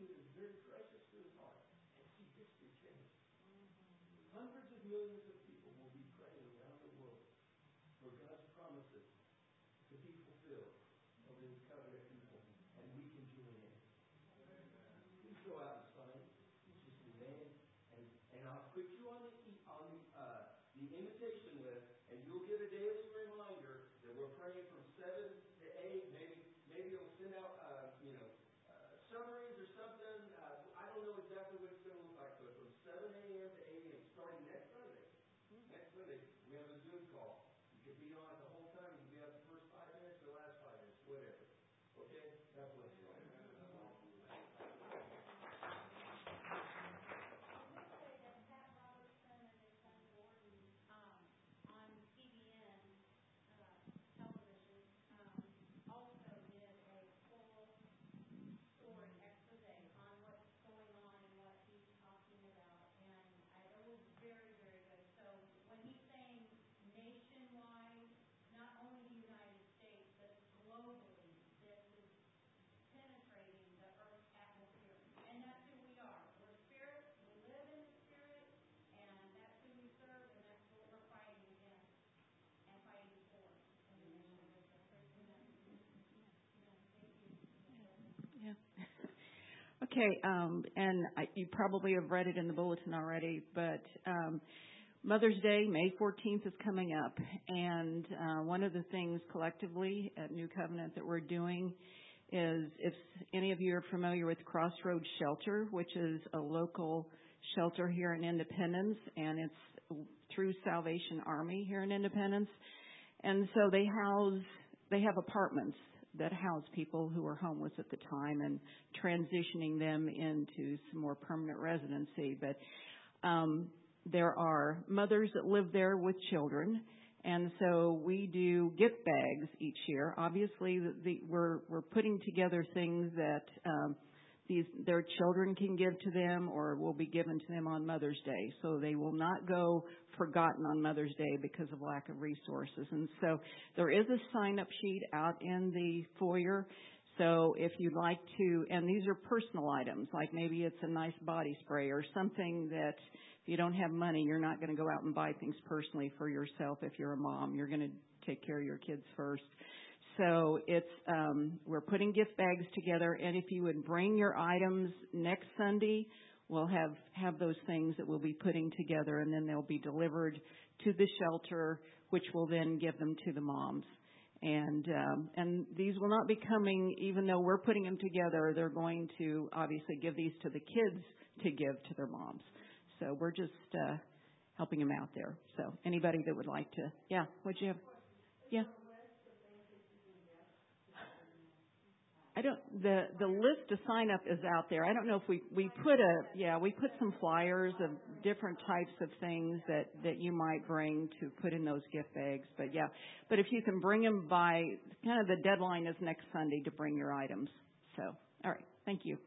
food is very precious to his heart, and he just rejects it. Hundreds of millions of Okay, um, and you probably have read it in the bulletin already, but um, Mother's Day, May 14th, is coming up, and uh, one of the things collectively at New Covenant that we're doing is if any of you are familiar with Crossroads Shelter, which is a local shelter here in Independence, and it's through Salvation Army here in Independence. And so they house, they have apartments that house people who are homeless at the time and transitioning them into some more permanent residency. But um, there are mothers that live there with children, and so we do gift bags each year. Obviously, the, the, we're we're putting together things that um, these their children can give to them or will be given to them on Mother's Day. So they will not go forgotten on Mother's Day because of lack of resources. And so there is a sign up sheet out in the foyer. So if you'd like to, and these are personal items, like maybe it's a nice body spray or something that if you don't have money, you're not going to go out and buy things personally for yourself if you're a mom. You're going to take care of your kids first. So it's um, we're putting gift bags together, and if you would bring your items next Sunday, we'll have have those things that we'll be putting together, and then they'll be delivered to the shelter, which will then give them to the moms. And um, and these will not be coming, even though we're putting them together. They're going to obviously give these to the kids to give to their moms. So we're just uh, helping them out there. So anybody that would like to, yeah, would you have? Yeah. I don't the the list to sign up is out there. I don't know if we we put a yeah we put some flyers of different types of things that that you might bring to put in those gift bags. But yeah, but if you can bring them by kind of the deadline is next Sunday to bring your items. So all right, thank you.